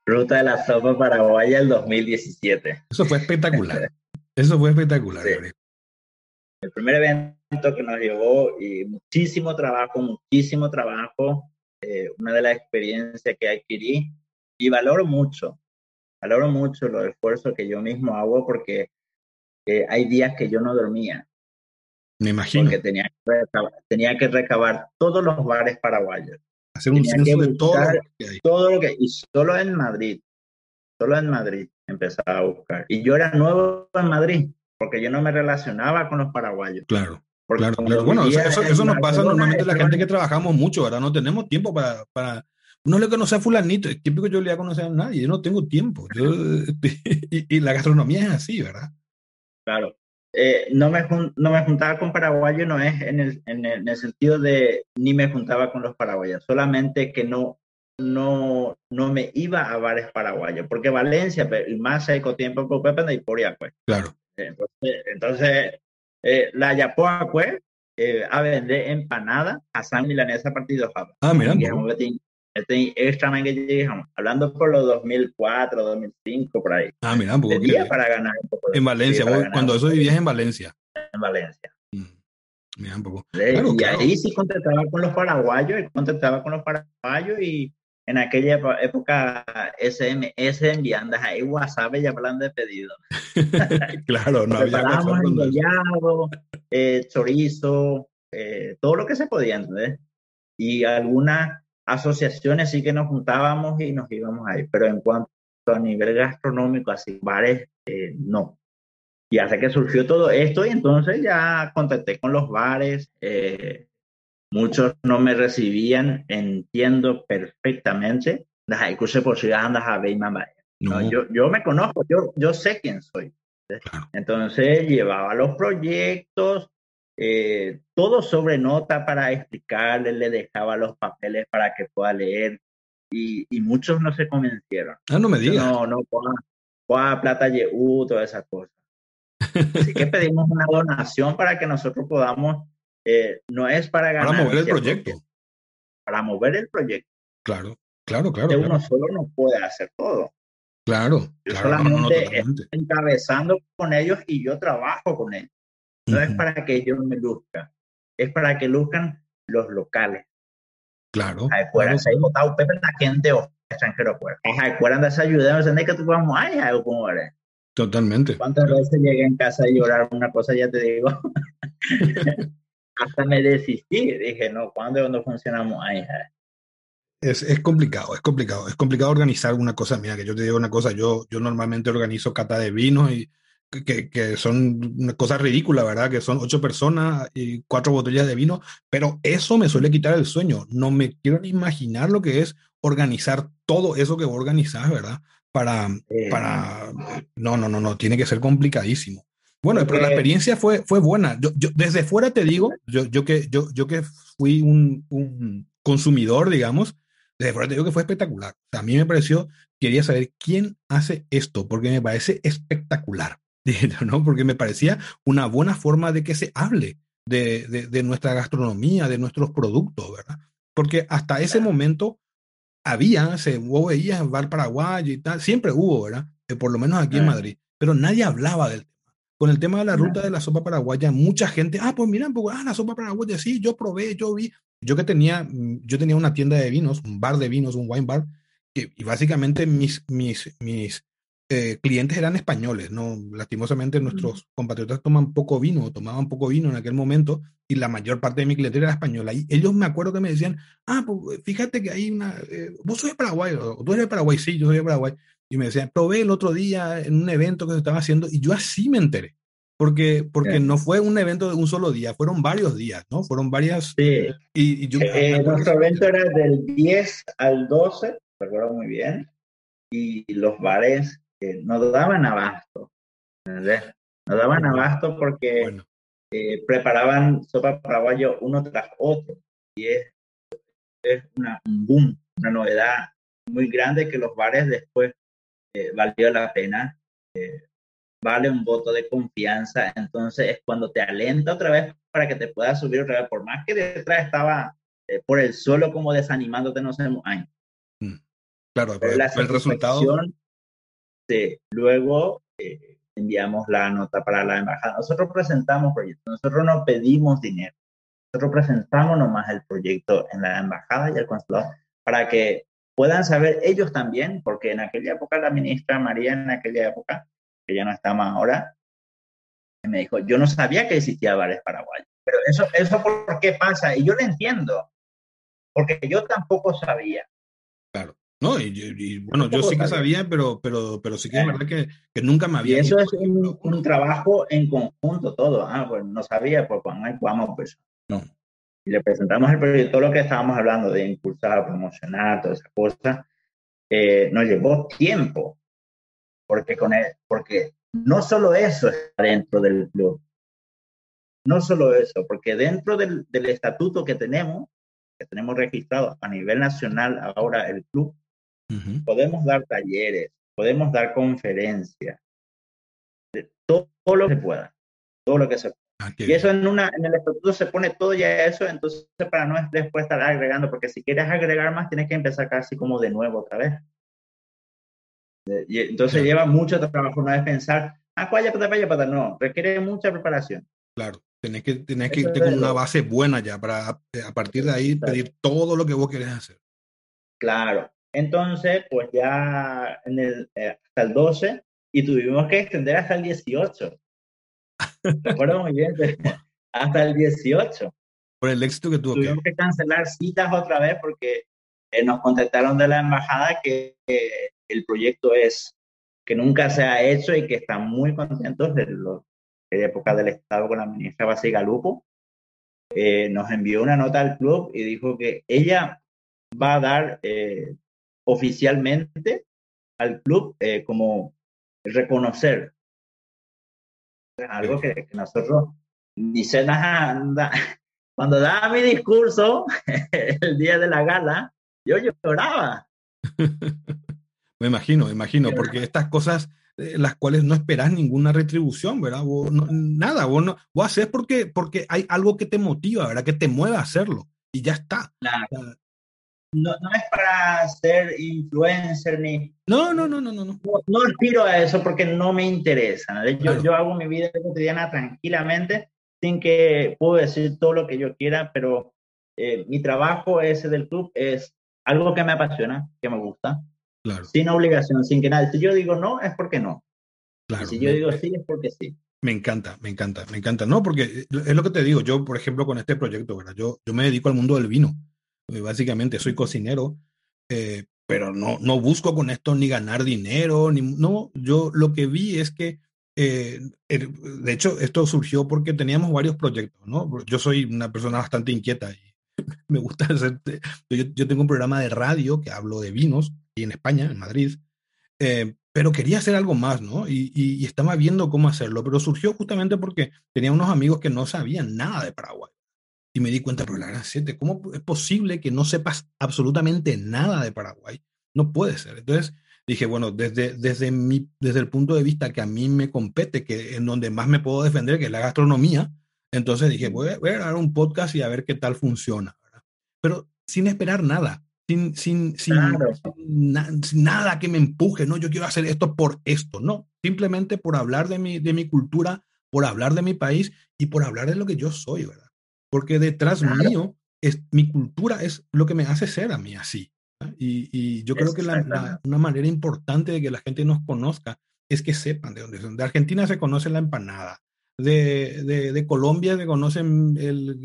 ruta de la sopa paraguaya el 2017. Eso fue espectacular. Eso fue espectacular, Sí. Gabriel. El primer evento que nos llevó y muchísimo trabajo, muchísimo trabajo, eh, una de las experiencias que adquirí y valoro mucho, valoro mucho los esfuerzos que yo mismo hago porque eh, hay días que yo no dormía, Me imagino. porque tenía que, recabar, tenía que recabar todos los bares paraguayos, Hacer un censo de todo lo que hay. todo lo que, y solo en Madrid, solo en Madrid empezaba a buscar. Y yo era nuevo en Madrid, porque yo no me relacionaba con los paraguayos. Claro. Porque Claro. Bueno, eso, eso, nos pasa normalmente a la gente que trabajamos mucho, ¿verdad? No tenemos tiempo para, para... Uno le conoce a fulanito, es típico yo le voy a conocer a nadie, yo no tengo tiempo. Yo, y, y la gastronomía es así, ¿verdad? Claro. Eh, no, me no me juntaba con paraguayos, no es en el, en, el, en el sentido de ni me juntaba con los paraguayos, solamente que no, no, no me iba a bares paraguayos, porque Valencia, pero el más seco tiempo, pues, pues, y por ahí, pues. Claro. Entonces, entonces eh, la Yapoa, pues, eh, a vender empanada a San Milanesa partido Java. Ah, mira. Este- este extra man que llegamos, hablando por los 2004, 2005, por ahí. ah, mira, un poco. bien. para ganar un poco de- En Valencia, sí, vos, ganar cuando eso vivías en Valencia. en Valencia. Mm, Mira, un poco. Claro, y claro. ahí sí contactaba con los paraguayos y contactaba con los paraguayos y en aquella época SMS enviandas ahí WhatsApp y hablando de pedidos. claro, no había WhatsApp enrollado, eh, chorizo, eh, todo lo que se podía, ¿entendés? Y algunas asociaciones sí que nos juntábamos y nos íbamos ahí, pero en cuanto a nivel gastronómico, así, bares, eh, no. Y hasta que surgió todo esto, y entonces ya contacté con los bares, eh, muchos no me recibían, entiendo perfectamente, las excusas por si andas a ver mamá. No, No, yo, yo me conozco, yo, yo sé quién soy. Claro. Entonces llevaba los proyectos, eh, todo sobre nota para explicarle, le dejaba los papeles para que pueda leer y, y muchos no se convencieron. Ah, no me digas. No, no, Juan, plata YU, toda esa cosa. Así que pedimos una donación para que nosotros podamos, eh, no es para ganar. Para mover el proyecto. Para mover el proyecto. Claro, claro, claro. Que claro. uno solo no puede hacer todo. Claro, Yo claro, solamente no, no, estoy encabezando con ellos y yo trabajo con ellos. No es Ujú, para que ellos me luzcan, es para que luzcan los locales. Claro. Afuera, claro. se ha votado Pepe la gente o extranjero afuera. Afuera andas ayudando, ¿sabes que tú vamos a ir algo como eres? Totalmente. ¿Cuántas veces llegué en casa a llorar una cosa, ya te digo? Hasta me desistí. Dije, no, ¿cuándo no funcionamos ahí? Es, es complicado, es complicado. Es complicado organizar una cosa. Mira, que yo te digo una cosa, yo, yo normalmente organizo cata de vinos y que, que son una cosa ridícula, ¿verdad? Que son ocho personas y cuatro botellas de vino, pero eso me suele quitar el sueño. No me quiero ni imaginar lo que es organizar todo eso que vos organizás, ¿verdad? Para, Eh, para, no, no, no, no, tiene que ser complicadísimo. Bueno, pero la Porque- experiencia fue, fue buena. Yo, yo desde fuera te digo, yo, yo que, yo, yo que fui un, un consumidor, digamos, desde fuera te digo que fue espectacular. A mí me pareció, quería saber quién hace esto, porque me parece espectacular, ¿no? Porque me parecía una buena forma de que se hable de, de, de nuestra gastronomía, de nuestros productos, ¿verdad? Porque hasta ese momento había, se, vos veías en Bar Paraguay y tal, siempre hubo, ¿verdad? Eh, por lo menos aquí en. Madrid, pero nadie hablaba del tema. Con el tema de la ruta de la sopa paraguaya, mucha gente, ah, pues mira, pues, ah, la sopa paraguaya, sí, yo probé, yo vi. Yo que tenía, yo tenía una tienda de vinos, un bar de vinos, un wine bar, que, y básicamente mis, mis, mis eh, clientes eran españoles, ¿no? Lastimosamente nuestros compatriotas toman poco vino, tomaban poco vino en aquel momento, y la mayor parte de mi clientela era española. Y ellos me acuerdo que me decían, ah, pues fíjate que hay una, eh, vos sos de Paraguay, o tú eres de Paraguay, sí, yo soy de Paraguay. Y me decían, probé el otro día en un evento que se estaba haciendo, y yo así me enteré. Porque, porque Bien. no fue un evento de un solo día, fueron varios días, ¿no? Fueron varias. Sí. Y, y yo, Eh, nuestro evento era del 10 al 12, recuerdo muy bien, y los bares eh, no daban abasto, ¿entendés? No daban abasto porque bueno, eh, preparaban sopa paraguayo uno tras otro, y es, es una, un boom, una novedad muy grande que los bares después eh, valió la pena, eh, vale un voto de confianza, entonces es cuando te alenta otra vez para que te puedas subir otra vez, por más que detrás estaba por el suelo como desanimándote, no sé, años. claro, Pero pero la el resultado. Sí, luego eh, enviamos la nota para la embajada. Nosotros presentamos proyectos, nosotros no pedimos dinero, nosotros presentamos nomás el proyecto en la embajada y el consulado para que puedan saber ellos también, porque en aquella época la ministra María, en aquella época, que ya no está más ahora, me dijo, yo no sabía que existía bares paraguayos, pero eso, eso por qué pasa, y yo lo entiendo, porque yo tampoco sabía. No, y, y- y, bueno, yo sí que sabía. sabía, pero, pero, pero sí que es Eh. verdad que, que nunca me Y había. eso es un, un trabajo en conjunto todo. Ah, pues no sabía, pues jugamos pues. No. Y le presentamos el proyecto, todo lo que estábamos hablando de impulsar, promocionar, todas esas cosas, eh, nos llevó tiempo. Porque, con él, porque no solo eso está dentro del club. No solo eso, porque dentro del, del estatuto que tenemos, que tenemos registrado a nivel nacional ahora el club, Podemos dar talleres, podemos dar conferencias, todo, todo lo que se pueda, todo lo que se pueda. Ah, Y eso en, una, en el estatuto se pone todo ya eso, entonces para no es después estar agregando, porque si quieres agregar más tienes que empezar casi como de nuevo otra vez. Eh, Y entonces Claro. lleva mucho trabajo, no es pensar, ah, cuaya, pata, paya, pata, no, requiere mucha preparación. Claro, tenés que, tenés que irte con una base buena ya para a partir de ahí pedir todo lo que vos querés hacer. Claro. Entonces, pues ya en el, eh, hasta el 12 y tuvimos que extender hasta el 18. Recuerdo muy bien, hasta el 18. Por el éxito que tuvo que. Tuvimos que cancelar citas otra vez porque eh, nos contactaron de la embajada que eh, el proyecto es que nunca se ha hecho y que están muy contentos de la época del Estado con la ministra Basigalupo. Eh, nos envió una nota al club y dijo que ella va a dar eh, oficialmente al club eh, como reconocer algo que, que nosotros dice nada, cuando daba mi discurso el día de la gala, yo lloraba. me imagino, me imagino, porque estas cosas eh, las cuales no esperas ninguna retribución, ¿verdad? nada, vos, no, vos haces porque, porque hay algo que te motiva, ¿verdad? Que te mueva a hacerlo y ya está. No, no, es para ser influencer ni... No, no, no, no, no. No, no aspiro a eso porque no me interesa. Yo, yo hago mi vida cotidiana tranquilamente sin que puedo decir todo lo que yo quiera, pero eh, mi trabajo ese del club es algo que me apasiona, que me gusta, claro. sin obligación, sin que nadie. Si yo digo no, es porque no. Claro, si yo digo sí, es porque sí. Me encanta, me encanta, me encanta. No, porque es lo que te digo, yo, por ejemplo, con este proyecto, ¿verdad? Yo, yo me dedico al mundo del vino. Básicamente soy cocinero, eh, pero no, no busco con esto ni ganar dinero, ni, no, yo lo que vi es que eh, de hecho, esto surgió porque teníamos varios proyectos, ¿no? Yo soy una persona bastante inquieta y me gusta hacer... Yo, tengo un programa de radio que hablo de vinos y en España, en Madrid, eh, pero quería hacer algo más, ¿no? Y, estaba viendo cómo hacerlo, pero surgió justamente porque tenía unos amigos que no sabían nada de Paraguay. Y me di cuenta, pero la gran siete, ¿cómo es posible que no sepas absolutamente nada de Paraguay? No puede ser. Entonces, dije, bueno, desde, desde, mi, desde el punto de vista que a mí me compete, que en donde más me puedo defender, que es la gastronomía, entonces dije, voy a, dar un podcast y a ver qué tal funciona. Pero sin esperar nada, sin, sin, sin, nada que me empuje, no, yo quiero hacer esto por esto, no, simplemente por hablar de mi, de mi cultura, por hablar de mi país y por hablar de lo que yo soy, ¿verdad? Porque detrás mío, es, mi cultura es lo que me hace ser a mí así. Y, yo creo que la, una manera importante de que la gente nos conozca es que sepan de dónde son. De Argentina se conoce la empanada, de, de, Colombia se conocen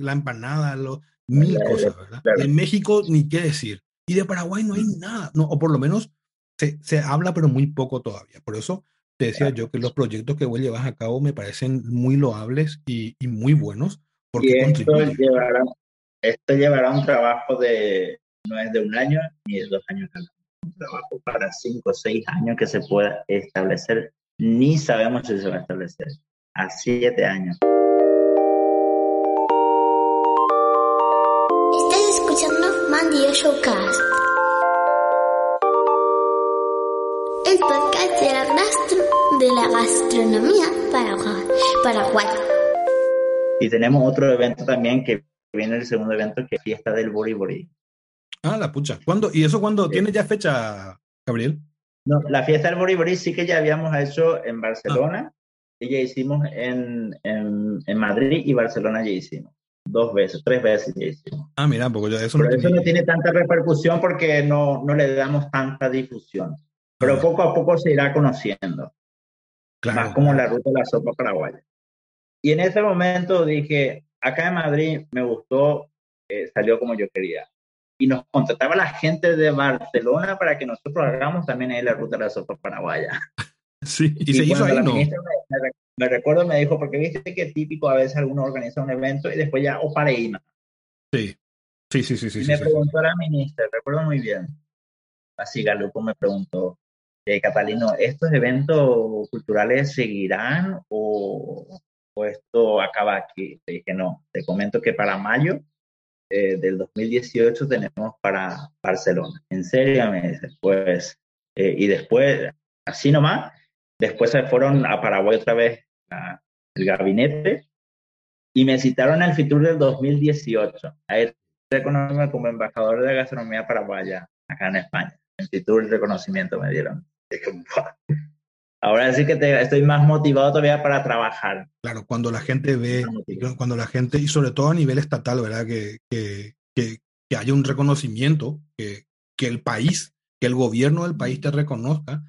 la empanada, lo, mil cosas, ¿verdad? De México ni qué decir. Y de Paraguay no hay nada, no, o por lo menos se, se habla, pero muy poco todavía. Por eso te decía yo que los proyectos que vos llevas a cabo me parecen muy loables y, y muy buenos. Porque esto llevará, esto llevará un trabajo de, no es de un año ni de dos años, un trabajo para cinco o seis años que se pueda establecer, ni sabemos si se va a establecer, a siete años. Estás escuchando Mandio Showcast. El podcast de la, de la gastronomía paraguaya. Y tenemos otro evento también que viene el segundo evento, que es Fiesta del Bori Ah, la pucha. ¿Cuándo? ¿Y eso cuándo? ¿Tiene ya fecha, Gabriel? No, la fiesta del Boriborí sí que ya habíamos hecho en Barcelona y ya hicimos en, en, en, Madrid y Barcelona ya hicimos. Dos veces, tres veces ya hicimos. Ah, mira, porque yo eso Pero no eso no tiene tanta repercusión porque no, no le damos tanta difusión. Pero ah. poco a poco se irá conociendo. Claro. Más como la ruta de la sopa paraguaya. Y en ese momento dije, acá en Madrid me gustó, eh, salió como yo quería y nos contrataba la gente de Barcelona para que nosotros hagamos también ahí la ruta de la sopa paraguaya. Sí, y, se hizo ahí, ¿no? Me, recuerdo, me dijo, porque viste que típico a veces alguno organiza un evento y después ya, o ir. Sí, sí, sí, sí. sí me preguntó la ministra, recuerdo muy bien. Así Galupo me preguntó, eh, Catalino, ¿estos eventos culturales seguirán o, o esto acaba aquí? Le dije, no, te comento que para mayo eh, del 2018 tenemos para Barcelona. En serio, me dice, pues, eh, y después, así nomás, después se fueron a Paraguay otra vez el gabinete y me citaron al FITUR del 2018. Ahí reconocimiento como embajador de gastronomía paraguaya acá en España. El FITUR reconocimiento me dieron. Ahora sí que estoy más motivado todavía para trabajar. Claro, cuando la gente ve, cuando la gente, y sobre todo a nivel estatal, ¿verdad? Que, que, que, haya un reconocimiento, que, que el país, que el gobierno del país te reconozca,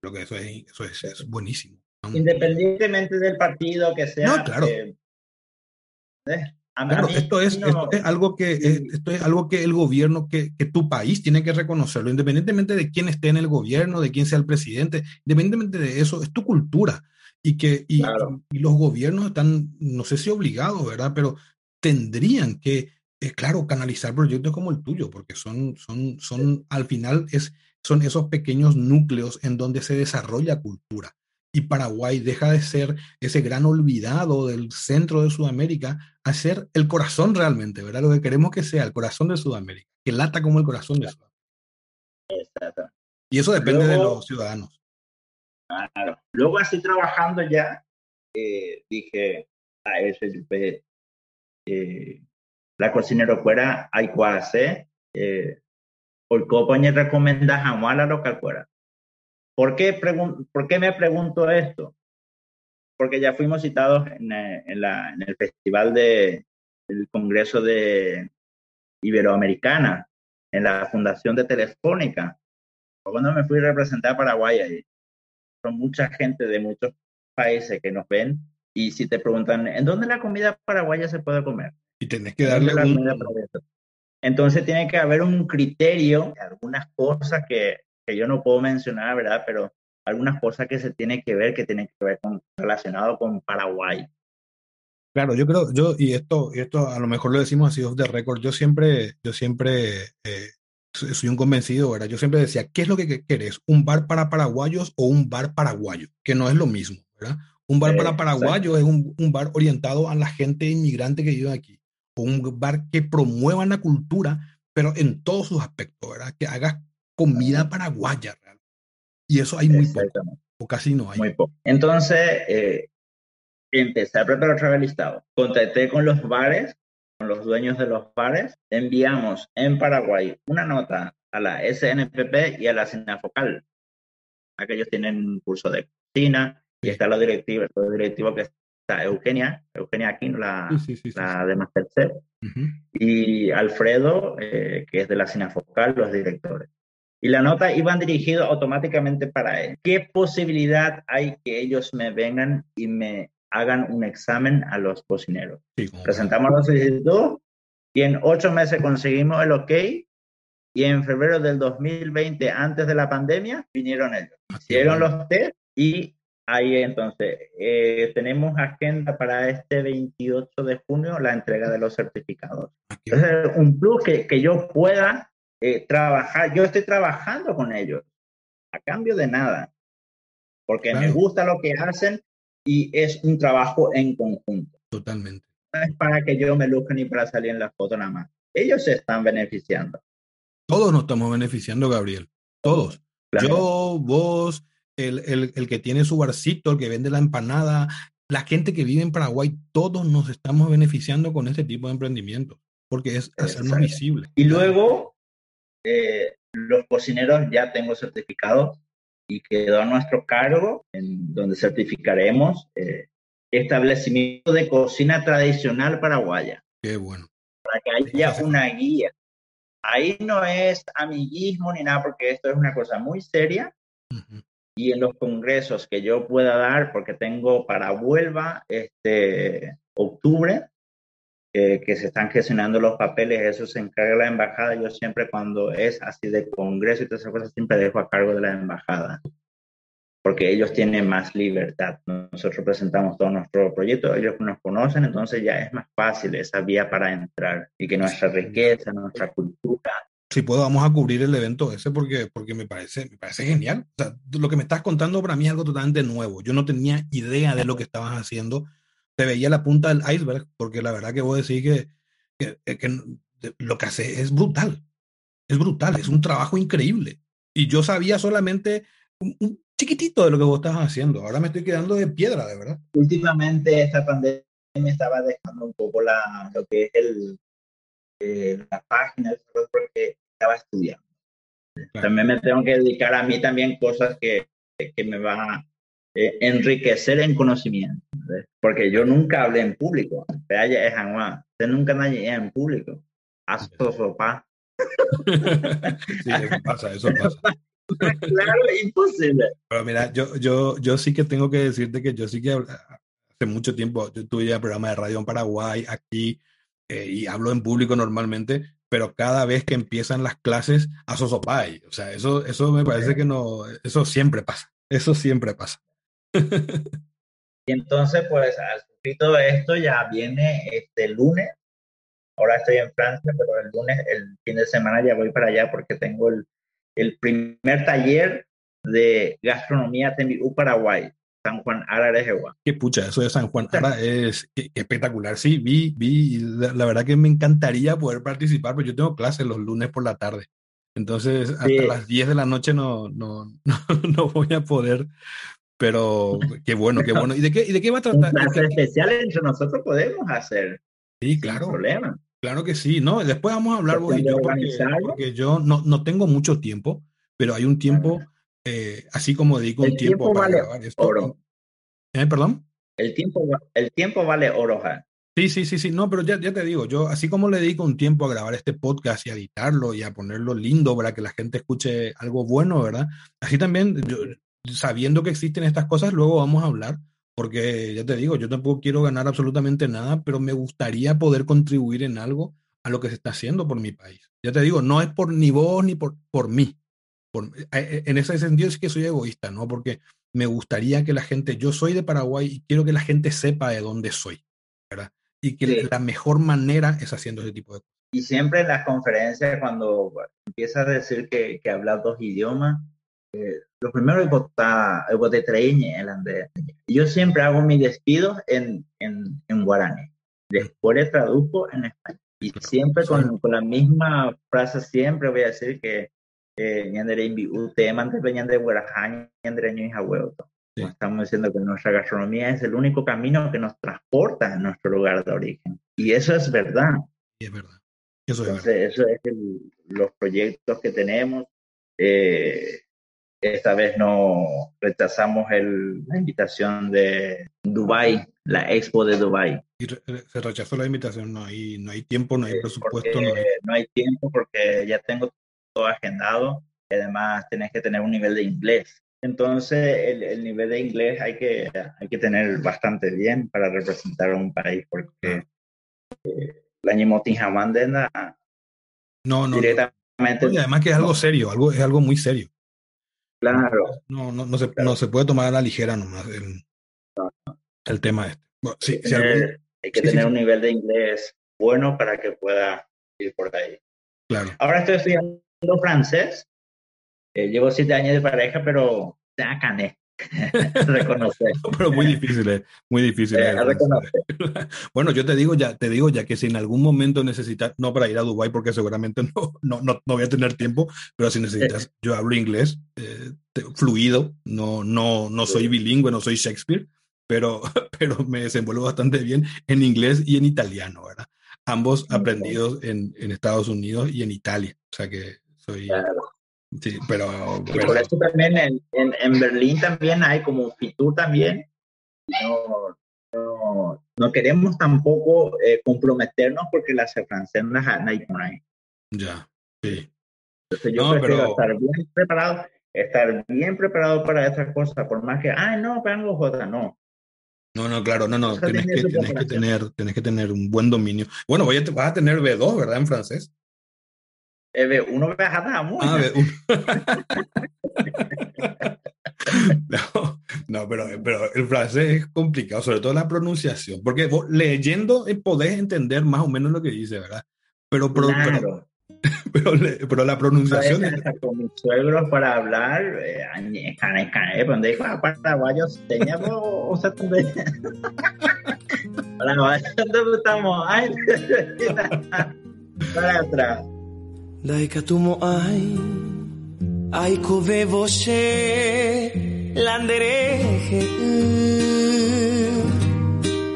creo que eso es, eso es, buenísimo. Independientemente del partido que sea. No, claro. Eh, eh, Claro, esto es, esto es algo que esto es algo que el gobierno, que, que, tu país tiene que reconocerlo, independientemente de quién esté en el gobierno, de quién sea el presidente, independientemente de eso, es tu cultura. Y que y, los gobiernos están, no sé si obligados, ¿verdad? Pero tendrían que, eh, claro, canalizar proyectos como el tuyo, porque son, son, son, al final es, son esos pequeños núcleos en donde se desarrolla cultura. Y Paraguay deja de ser ese gran olvidado del centro de Sudamérica a ser el corazón realmente, ¿verdad? Lo que queremos que sea el corazón de Sudamérica, que lata como el corazón de Sudamérica. Exacto. Y eso depende de los ciudadanos. Claro. Luego así trabajando ya, eh, dije a SLP, eh, la cocinero fuera hay hacer, eh, el copañe recomienda jamás a lo que fuera. ¿Por qué, pregun- ¿Por qué me pregunto esto? Porque ya fuimos citados en, eh, en la- en el festival de, del Congreso de Iberoamericana, en la Fundación de Telefónica. Cuando me fui a representar a Paraguay ahí, son mucha gente de muchos países que nos ven y si te preguntan, ¿en dónde la comida paraguaya se puede comer? Y tenés que ¿En darle la un... Entonces tiene que haber un criterio, algunas cosas que, que yo no puedo mencionar, ¿verdad? Pero algunas cosas que se tienen que ver, que tienen que ver con, relacionado con Paraguay. Claro, yo creo, yo, y esto, y esto a lo mejor lo decimos así off the record, yo siempre, yo siempre eh, soy un convencido, ¿verdad? Yo siempre decía, ¿qué es lo que que querés? ¿Un bar para paraguayos o un bar paraguayo? Que no es lo mismo, ¿verdad? Un bar para paraguayos es un, un bar orientado a la gente inmigrante que vive aquí, o un bar que promueva la cultura, pero en todos sus aspectos, ¿verdad? Que haga comida paraguaya, ¿verdad? Y eso hay muy poco, o casi no hay. Muy poco. Entonces, eh, empecé a preparar otra vez el listado. Contacté con los bares, con los dueños de los bares. Enviamos en Paraguay una nota a la SNPP y a la Sinafocal. Aquellos tienen un curso de cocina y está la directiva, el directivo que está Eugenia, Eugenia Aquino, la, Sí, sí, la de Masterchef, sí. Ujú. y Alfredo, eh, que es de la Sinafocal, los directores. Y la nota iban dirigido automáticamente para él. ¿Qué posibilidad hay que ellos me vengan y me hagan un examen a los cocineros? Sí, Presentamos la solicitud y en ocho meses conseguimos el ok y en febrero del 2020, antes de la pandemia, vinieron ellos. Hicieron los test y ahí entonces eh, tenemos agenda para este 28 de junio la entrega de los certificados. Aquí- Es un plus que, que yo pueda eh, trabajar. Yo estoy trabajando con ellos a cambio de nada, porque me Claro. gusta lo que hacen y es un trabajo en conjunto. Totalmente. No es para que yo me luzca ni para salir en la foto nada más. Ellos se están beneficiando. Todos nos estamos beneficiando, Gabriel. Todos. Claro. Yo, vos, el, el, el que tiene su barcito, el que vende la empanada, la gente que vive en Paraguay, todos nos estamos beneficiando con este tipo de emprendimiento, porque es hacernos visibles. Y luego, eh, los cocineros ya tengo certificados y quedó a nuestro cargo, en donde certificaremos eh, establecimiento de cocina tradicional paraguaya, Qué bueno. para que haya una guía. Ahí no es amiguismo ni nada, porque esto es una cosa muy seria Ujú. y en los congresos que yo pueda dar, porque tengo para Huelva este octubre, eh, que se están gestionando los papeles, eso se encarga la embajada. Yo siempre cuando es así de congreso y todas esas cosas, siempre dejo a cargo de la embajada, porque ellos tienen más libertad. Nosotros presentamos todo nuestro proyecto, ellos nos conocen, entonces ya es más fácil esa vía para entrar y que nuestra riqueza, nuestra cultura, Si puedo, vamos a cubrir el evento ese porque, porque me, parece, me parece genial. O sea, lo que me estás contando para mí es algo totalmente nuevo. Yo no tenía idea de lo que estabas haciendo. Te veía la punta del iceberg, porque la verdad que vos decís que, que, que lo que hace es brutal. Es brutal, es un trabajo increíble. Y yo sabía solamente un, un chiquitito de lo que vos estabas haciendo. Ahora me estoy quedando de piedra, de verdad. últimamente esta pandemia me estaba dejando un poco la, lo que es el, eh, la página, porque estaba estudiando. Claro. También me tengo que dedicar a mí también cosas que, que me van a eh, enriquecer en conocimiento. Porque yo nunca hablé en público. Es usted nunca nadie en público. Haz sopa. sí, eso pasa, eso pasa. claro, imposible. Pero mira, yo, yo, yo sí que tengo que decirte que yo sí que hace mucho tiempo, yo tuve ya programa de radio en Paraguay, aquí, eh, y hablo en público normalmente, pero cada vez que empiezan las clases, a sosopay. O sea, eso, eso me parece que no, eso siempre pasa. Eso siempre pasa. Y entonces, pues, al cumplir todo esto ya viene este lunes. Ahora estoy en Francia, pero el lunes, el fin de semana ya voy para allá porque tengo el, el primer taller de gastronomía TMU Paraguay. San Juan Ara de. Qué pucha, eso de San Juan Ara es qué- qué espectacular. Sí, vi, vi, la, la verdad que me encantaría poder participar, pero yo tengo clases los lunes por la tarde. Entonces, hasta Sí. las 10 de la noche no, no, no, no voy a poder. Pero qué bueno, qué bueno. ¿Y de qué, y de qué va a Un tratar? clase especial entre nosotros podemos hacer, Sí, sin claro. problema. Claro que sí, ¿no? Después vamos a hablar vos y yo porque, porque yo no, no tengo mucho tiempo, pero hay un tiempo, eh, así como dedico un El tiempo, tiempo para vale grabar esto. oro. ¿Eh, perdón? El tiempo, el tiempo vale oro, ja. Sí, sí, sí, sí, no, pero ya, ya te digo, yo así como le dedico un tiempo a grabar este podcast y a editarlo y a ponerlo lindo para que la gente escuche algo bueno, ¿verdad? Así también, yo, sabiendo que existen estas cosas, luego vamos a hablar, porque ya te digo, yo tampoco quiero ganar absolutamente nada, pero me gustaría poder contribuir en algo a lo que se está haciendo por mi país. Ya te digo, no es por ni vos ni por, por mí. Por, eh, eh, en ese sentido es que soy egoísta, ¿no? Porque me gustaría que la gente, yo soy de Paraguay y quiero que la gente sepa de dónde soy, ¿verdad? Y que Sí. la mejor manera es haciendo ese tipo de cosas. Y siempre en las conferencias, cuando empiezas a decir que, que hablas dos idiomas, eh, lo primero es votar, es votar el ande- Yo siempre hago mis despidos en, en, en guaraní. Después le traduzco en español. Y siempre con, con la misma frase, siempre voy a decir que. Sí. Estamos diciendo que nuestra gastronomía es el único camino que nos transporta a nuestro lugar de origen. Y eso es verdad. Y es verdad. Eso es verdad. Entonces, eso es el- los proyectos que tenemos. Eh, esta vez no rechazamos el- la invitación de Dubai, la Expo de Dubai. Y re- se rechazó la invitación, no hay, no hay tiempo, no hay presupuesto, no hay... no hay tiempo porque ya tengo todo agendado. y Además, tenés que tener un nivel de inglés. Entonces, el, el nivel de inglés hay que, hay que tener bastante bien para representar a un país, porque eh, la ñimotin jamás No, no, no. directamente. Y además que es algo serio, algo, es algo muy serio. Claro, No, no, no, se, Claro. no se puede tomar a la ligera nomás el, el tema este. Bueno, sí, hay que si algún- tener, hay que sí, tener sí. un nivel de inglés bueno para que pueda ir por ahí. claro. Ahora estoy estudiando francés. Eh, llevo siete años de pareja, pero ya cané. Reconocer. Pero muy difícil, eh, muy difícil. Eh, eh, reconocer. Bueno, yo te digo ya, te digo ya que si en algún momento necesitas, no para ir a Dubái porque seguramente no, no, no, no voy a tener tiempo, pero si necesitas, yo hablo inglés eh, te- fluido, no, no, no soy bilingüe, no soy Shakespeare, pero, pero me desenvuelvo bastante bien en inglés y en italiano, ¿verdad? Ambos aprendidos en, en Estados Unidos y en Italia, o sea que soy, Claro. Sí, pero, Y pero- por eso también en, en, en Berlín también hay como Fitur también. No, no, no queremos tampoco eh, comprometernos porque las francesas hay por ahí. ya, sí. Entonces yo No, prefiero pero- estar bien preparado, estar bien preparado para estas cosas, por más que, ay, no, pero J, no. No, no, claro, no, no, O sea, tenés tiene que, tenés que tener, tenés que tener un buen dominio. Bueno, voy a, vas a tener B2, ¿verdad? En francés. Eh, uno viaja muy Ah, B1. No, no, pero, pero el francés es complicado, sobre todo la pronunciación, porque vos leyendo eh, podés entender más o menos lo que dice, ¿verdad? Pero, pero, pero, claro. pero, le- pero la pronunciación es, con mis suegros para hablar, eh, cane, donde dijo, ah, paraguayos, teníamos, o sea. Paraguayos, ¿dónde estamos? Para atrás. Daikatumo ai Aiko ve você Landereje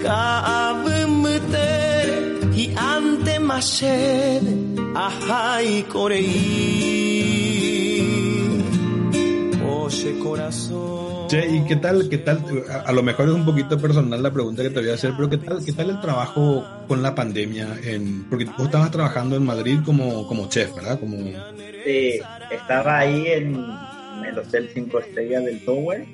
Kaavumutere Hi ante mased Ahai korei Oye corazón Che, ¿y qué tal, qué tal? A, a lo mejor es un poquito personal la pregunta que te voy a hacer, pero ¿qué tal, qué tal el trabajo con la pandemia? En, porque vos estabas trabajando en Madrid como, como chef, ¿verdad? Como, Sí, estaba ahí en, en el Hotel 5 Estrellas del Tower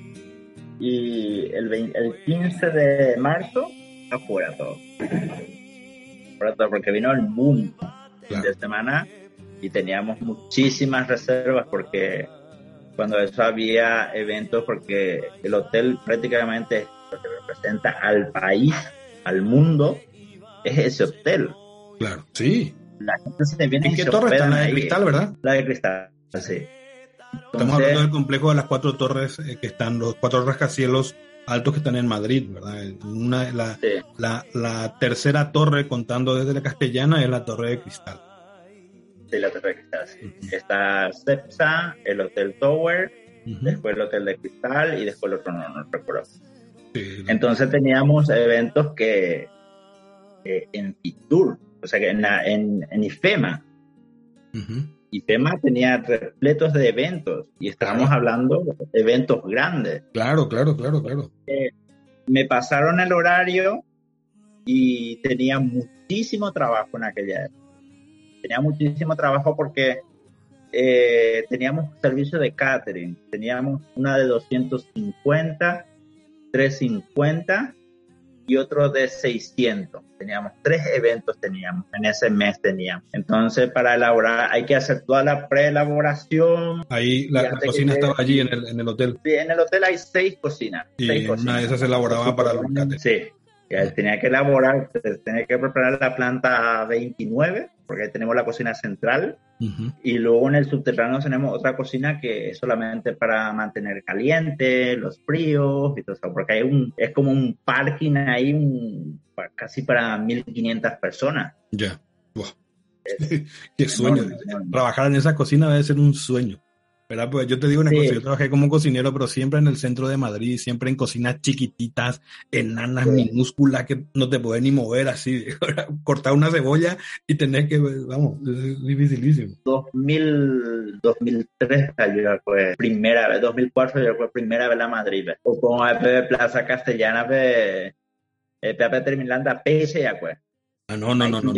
y el, 20 el 15 de marzo afuera todo. Afuera todo, porque vino el boom Claro. de semana y teníamos muchísimas reservas porque cuando eso había eventos, porque el hotel prácticamente lo que representa al país, al mundo, es ese hotel. claro, sí. La gente se viene ¿En qué torre está? La de cristal, ¿verdad? La de cristal, sí. Estamos hablando del complejo de las cuatro torres eh, que están, los cuatro rascacielos altos que están en Madrid, ¿verdad? Una, la, Sí. la, la tercera torre, contando desde la castellana, es la Torre de Cristal. De Cristal, sí. Está Cepsa, el Hotel Tower, Ujú. después el Hotel de Cristal y después el otro no, no recuerdo. Sí, Entonces teníamos eventos que eh, en Fitur, o sea que en, la- en, en IFEMA, ujú. IFEMA tenía repletos de eventos y estábamos Claro. hablando de eventos grandes. Claro, claro, claro, claro. Me pasaron el horario y tenía muchísimo trabajo en aquella época. Tenía muchísimo trabajo porque eh, teníamos servicio de catering. Teníamos una de 250, 350 y otro de 600. Teníamos tres eventos, teníamos en ese mes teníamos. Entonces, para elaborar, hay que hacer toda la preelaboración. Ahí la, la cocina estaba allí en el, en el hotel. Sí, En el hotel hay seis cocinas. Y seis una de esas se elaboraba para los cates. Sí, tenía que elaborar, tenía que preparar la planta 29, porque ahí tenemos la cocina central, y luego en el subterráneo tenemos otra cocina que es solamente para mantener caliente, los fríos y todo eso, porque hay un, es como un parking ahí, un, casi para 1500 personas. Ya. Buah. Qué sueño. Enorme, enorme. Trabajar en esa cocina debe ser un sueño. ¿Verdad? Pues yo te digo una Sí. cosa, yo trabajé como cocinero, pero siempre en el centro de Madrid, siempre en cocinas chiquititas, enanas, Sí. minúsculas, que no te puedes ni mover así. Cortar una cebolla y tener que, vamos, es dificilísimo. 2000, 2003 yo fue primera vez, 2004 yo fue primera vez a Madrid. O como a Plaza Castellana, eh, Pepe Terminlanda, pese ya pues. Ah, no, no, no, no.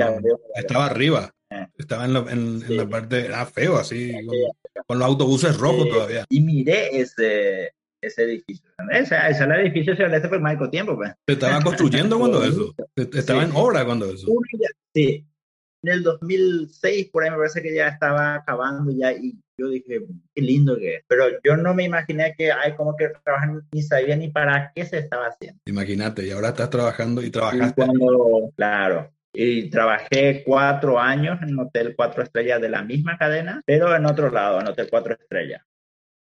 Estaba arriba. Estaba en la, en, en Sí. la parte, era feo así, con, con los autobuses rojos Eh, todavía. Y miré ese, ese edificio. Ese, ese el edificio se hace por Marco Tiempo, pues. Se estaba construyendo cuando eso. Estaba Sí. en obra cuando eso. Sí. En el 2006, por ahí me parece que ya estaba acabando ya y yo dije, qué lindo que es. Pero yo no me imaginé que hay como que trabajan ni sabía ni para qué se estaba haciendo. Imagínate, y ahora estás trabajando y Y trabajaste. cuando, claro, y trabajé cuatro años en un hotel cuatro estrellas de la misma cadena, pero en otro lado, en hotel cuatro estrellas.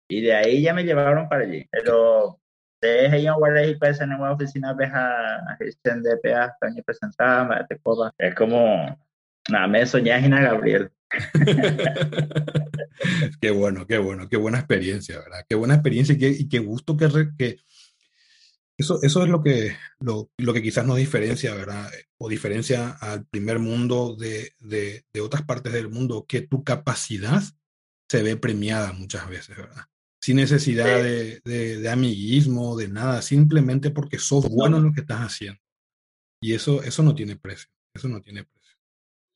Y de ahí ya me llevaron para allí. Pero desde ahí en Guardia en una oficina veja de PA, también presentada. Es como, nada, me soñás en Gabriel. qué bueno, qué bueno, qué buena experiencia, ¿verdad? Qué buena experiencia y qué, y qué gusto que, re- que eso, eso es lo que, lo, lo que quizás nos diferencia, ¿verdad? O diferencia al primer mundo de, de, de otras partes del mundo, que tu capacidad se ve premiada muchas veces, ¿verdad? Sin necesidad Sí. de, de, de amiguismo, de nada, simplemente porque sos bueno en lo que estás haciendo. Y eso, eso no tiene precio, eso no tiene precio.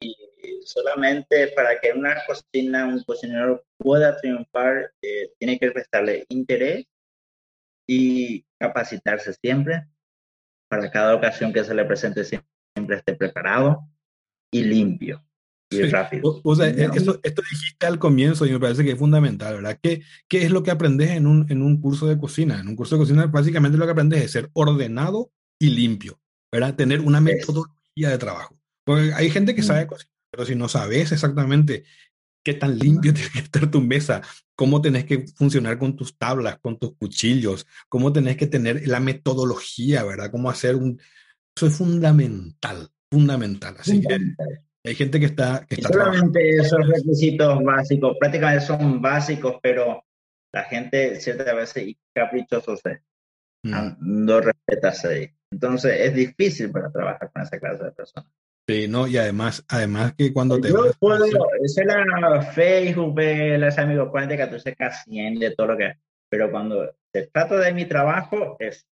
Y solamente para que una cocina, un cocinero pueda triunfar, eh, tiene que prestarle interés y capacitarse siempre para cada ocasión que se le presente siempre esté preparado y limpio y Sí. rápido. O, o sea, ¿No? eso, esto dijiste al comienzo y me parece que es fundamental, ¿verdad? ¿Qué, qué es lo que aprendes en un, en un curso de cocina? En un curso de cocina básicamente lo que aprendes es ser ordenado y limpio, ¿verdad? Tener una metodología de trabajo. Porque hay gente que sabe cocinar, pero si no sabes exactamente qué tan limpio tiene que estar tu mesa, cómo tenés que funcionar con tus tablas, con tus cuchillos, cómo tenés que tener la metodología, ¿verdad? Cómo hacer un... Eso es fundamental, fundamental. Así que hay gente que está... Que está trabajando. solamente esos requisitos básicos, prácticamente son básicos, pero la gente ciertas veces y caprichosos es, Mm. no respeta ahí. Entonces es difícil para trabajar con esa clase de personas. Sí, no, y además, además que cuando te Yo vas puedo, hacer- ese era Facebook, los amigos 40, 14, K100, de todo lo que Pero cuando se trata de mi trabajo, es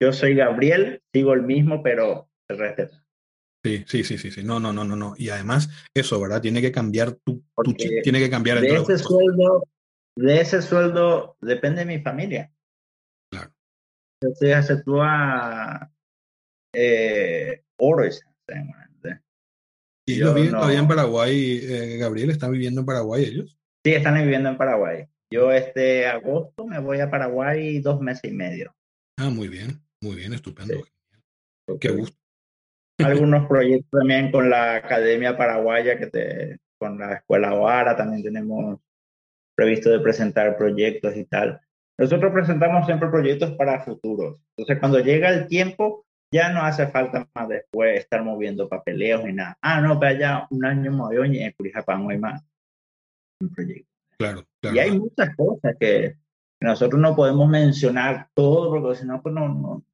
yo soy Gabriel, sigo el mismo, pero se respeta. Sí, sí, sí, sí, sí. No, no, no, no, no. Y además, eso, ¿verdad? Tiene que cambiar tu, tu tiene que cambiar el De trabajo. ese sueldo, de ese sueldo depende mi familia. Claro. Entonces acentúa eh, oro ese, ¿sí? Y yo ellos viven no- todavía en Paraguay, eh, Gabriel, ¿están viviendo en Paraguay ellos? Sí, están viviendo en Paraguay. Yo este agosto me voy a Paraguay dos meses y medio. Ah, muy bien, muy bien, estupendo. Sí. Qué gusto. Algunos proyectos también con la Academia Paraguaya, que te, con la Escuela OARA también tenemos previsto de presentar proyectos y tal. nosotros presentamos siempre proyectos para futuros. Entonces, cuando llega el tiempo, ya no hace falta más después estar moviendo papeleos ni nada. Ah, no, pero ya un año movió y en Curijapán hay más un proyecto. Claro, claro. Y hay muchas cosas que nosotros no podemos mencionar todo, porque si no, pues no, no,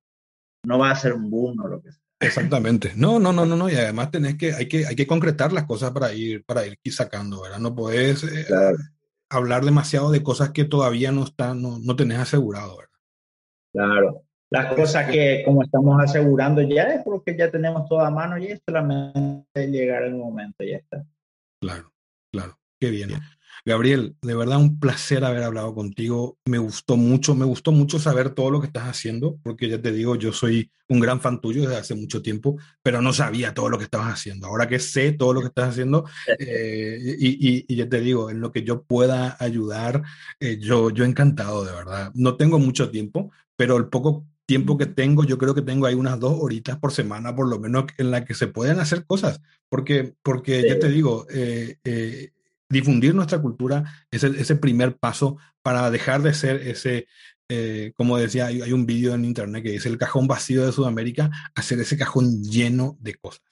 no va a ser un boom o lo que sea. Exactamente. No, no, no, no, no. Y además tenés que, hay que, hay que concretar las cosas para ir, para ir sacando, ¿verdad? No podés eh, Claro. hablar demasiado de cosas que todavía no están, no, no tenés asegurado, ¿verdad? Claro. Las cosas que como estamos asegurando ya es porque ya tenemos todo a mano y es solamente llegar el momento ya está. Claro, claro. Qué bien. Gabriel, de verdad un placer haber hablado contigo. Me gustó mucho, me gustó mucho saber todo lo que estás haciendo, porque ya te digo, yo soy un gran fan tuyo desde hace mucho tiempo, pero no sabía todo lo que estabas haciendo. Ahora que sé todo lo que estás haciendo, eh, y, y- y ya te digo, en lo que yo pueda ayudar, eh, yo, yo encantado, de verdad. No tengo mucho tiempo, pero el poco tiempo que tengo, yo creo que tengo ahí unas dos horitas por semana, por lo menos, en la que se pueden hacer cosas, porque, porque ya Sí. te digo, eh, eh, difundir nuestra cultura es el- ese primer paso para dejar de ser ese, eh, como decía, hay, hay un vídeo en internet que dice el cajón vacío de Sudamérica, hacer ese cajón lleno de cosas,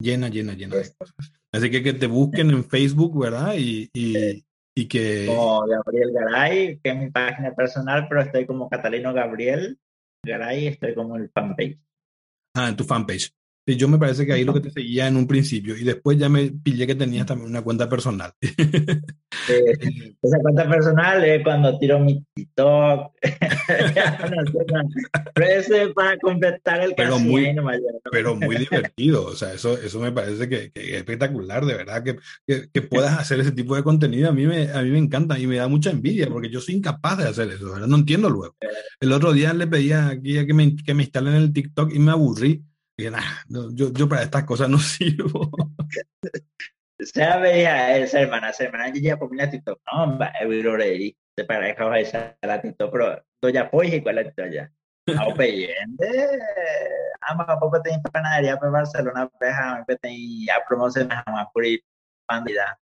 llena, llena, llena de cosas. Así que que te busquen en Facebook, ¿verdad? Y, y, y que... Como Gabriel Garay, que es mi página personal, pero estoy como Catalino Gabriel Garay, estoy como el fanpage. Ah, en tu fanpage. Sí, yo me parece que ahí lo que te seguía en un principio y después ya me pillé que tenías también una cuenta personal. Eh, esa cuenta personal es cuando tiro mi TikTok. Pero eso es para completar el Pero muy- pero muy divertido. O sea, eso, eso me parece que, que es espectacular, de verdad, que, que, que puedas hacer ese tipo de contenido. A mí, me, a mí me encanta y me da mucha envidia porque yo soy incapaz de hacer eso, ¿verdad? No entiendo luego. El otro día le pedía aquí que me, que me instalen el TikTok y me aburrí. "Nah, no, yo, yo para estas cosas no sirvo. Se veía esa hermana, esa hermana yo ya ponía TikTok. No, va, es virorei. Se pareja esa la TikTok, pero doña Poy y cuál es ya. A peyende, ama poco tem panadería para Barcelona, peja, me tem a promoción más por ir pandida.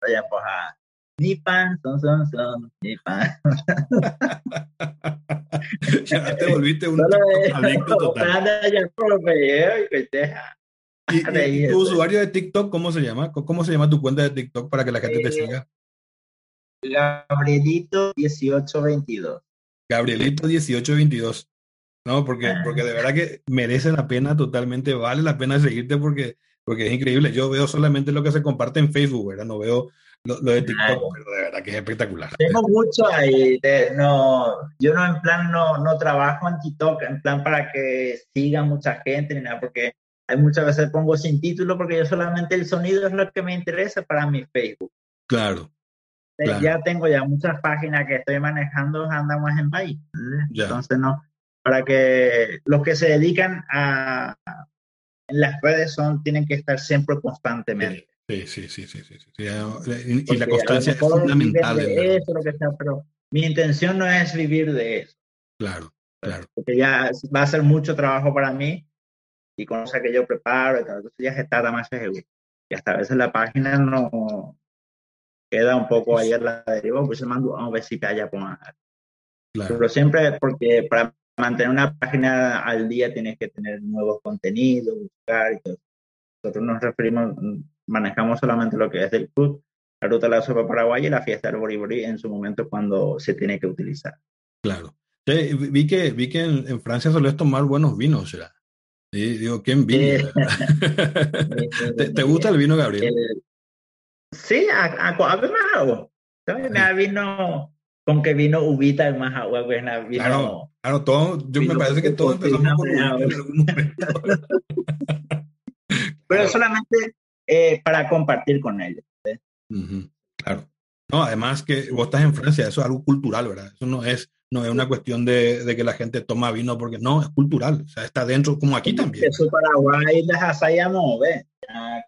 Doña Poja, ni pan, son, son, son, ni pan. ya te volviste un adicto total. Y. ¿Y, tu eso. usuario de TikTok, cómo se llama? ¿Cómo- ¿Cómo se llama tu cuenta de TikTok para que la gente te Eh, siga? Gabrielito 1822. Gabrielito 1822. No, porque, Ah. porque de verdad que merece la pena totalmente, vale la pena seguirte porque, porque es increíble. Yo veo solamente lo que se comparte en Facebook, ¿verdad? No veo lo, lo de TikTok, pero de verdad que es espectacular. Tengo mucho ahí, de- no, yo no en plan no, no trabajo en TikTok, en plan para que siga mucha gente ni nada, porque hay muchas veces pongo sin título porque yo solamente el sonido es lo que me interesa para mi Facebook. Claro, Eh, Claro. Ya tengo ya muchas páginas que estoy manejando, andamos en país. Entonces no, para que los que se dedican a en las redes son, tienen que estar siempre constantemente. Sí, sí, sí, sí, sí, sí. Y, la constancia es fundamental. eso, lo que sea, pero mi intención no es vivir de eso. Claro, claro. porque ya va a ser mucho trabajo para mí y con cosas que yo preparo y tal, entonces ya se está más seguro. Y hasta a veces la página no queda un poco ahí a la deriva, pues se mando a ver si te haya ponga. claro. Pero siempre, porque para mantener una página al día tienes que tener nuevos contenidos, buscar y todo. Nosotros nos referimos, manejamos solamente lo que es del club, la ruta de la sopa Paraguay y la fiesta del Boriborí en su momento cuando se tiene que utilizar. Claro. Sí, vi que, vi que en, en Francia solés tomar buenos vinos, ¿será? Sí, digo, qué envidia. ¿Te, te gusta el vino, Gabriel? El- sí, a, a, a ver más agua. Me vino con que vino ubita el más agua, pues na- vino. Claro, claro, todo, yo me vino parece que poco, empezamos un en algún momento. Pero solamente eh, para compartir con ellos. Ujú, Claro. No, además que vos estás en Francia, eso es algo cultural, ¿verdad? Eso no es, no es una cuestión de, de que la gente toma vino porque no, es cultural, o sea, está dentro, como aquí también. Eso Paraguay las asayamos, ¿ves?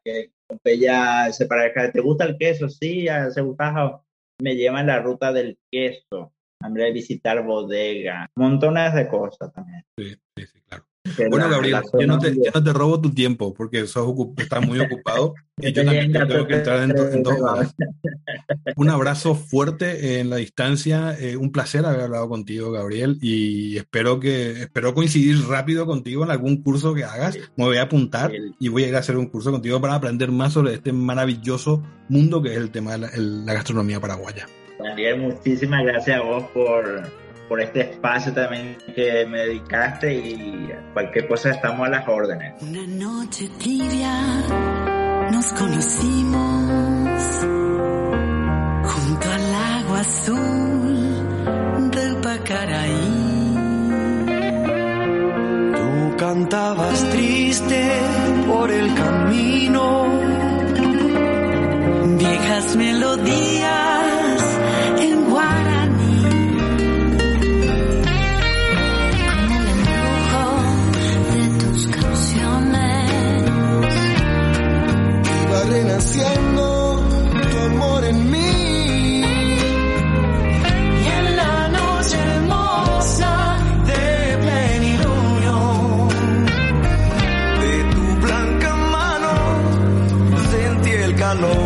Que que ya se parezca. ¿Te gusta el queso? Sí, ya se gusta. Me llevan la ruta del queso. Hambre de visitar bodega. Montones de cosas también. Sí, sí, sí, claro. Bueno, Gabriel, yo no, te, yo no, te, robo tu tiempo porque sos estás muy ocupado y yo también tengo que entrar en, en dos horas. Un abrazo fuerte en la distancia. Eh, un placer haber hablado contigo, Gabriel, y espero que espero coincidir rápido contigo en algún curso que hagas. Me voy a apuntar y voy a ir a hacer un curso contigo para aprender más sobre este maravilloso mundo que es el tema de la, la gastronomía paraguaya. Daniel, muchísimas gracias a vos por por este espacio también que me dedicaste y cualquier cosa estamos a las órdenes. Una noche tibia nos conocimos junto al agua azul del Pacaraí. Tú cantabas triste por el camino, viejas melodías renaciendo tu amor en mí. Y en la noche hermosa de plenilunio, de tu blanca mano sentí el calor.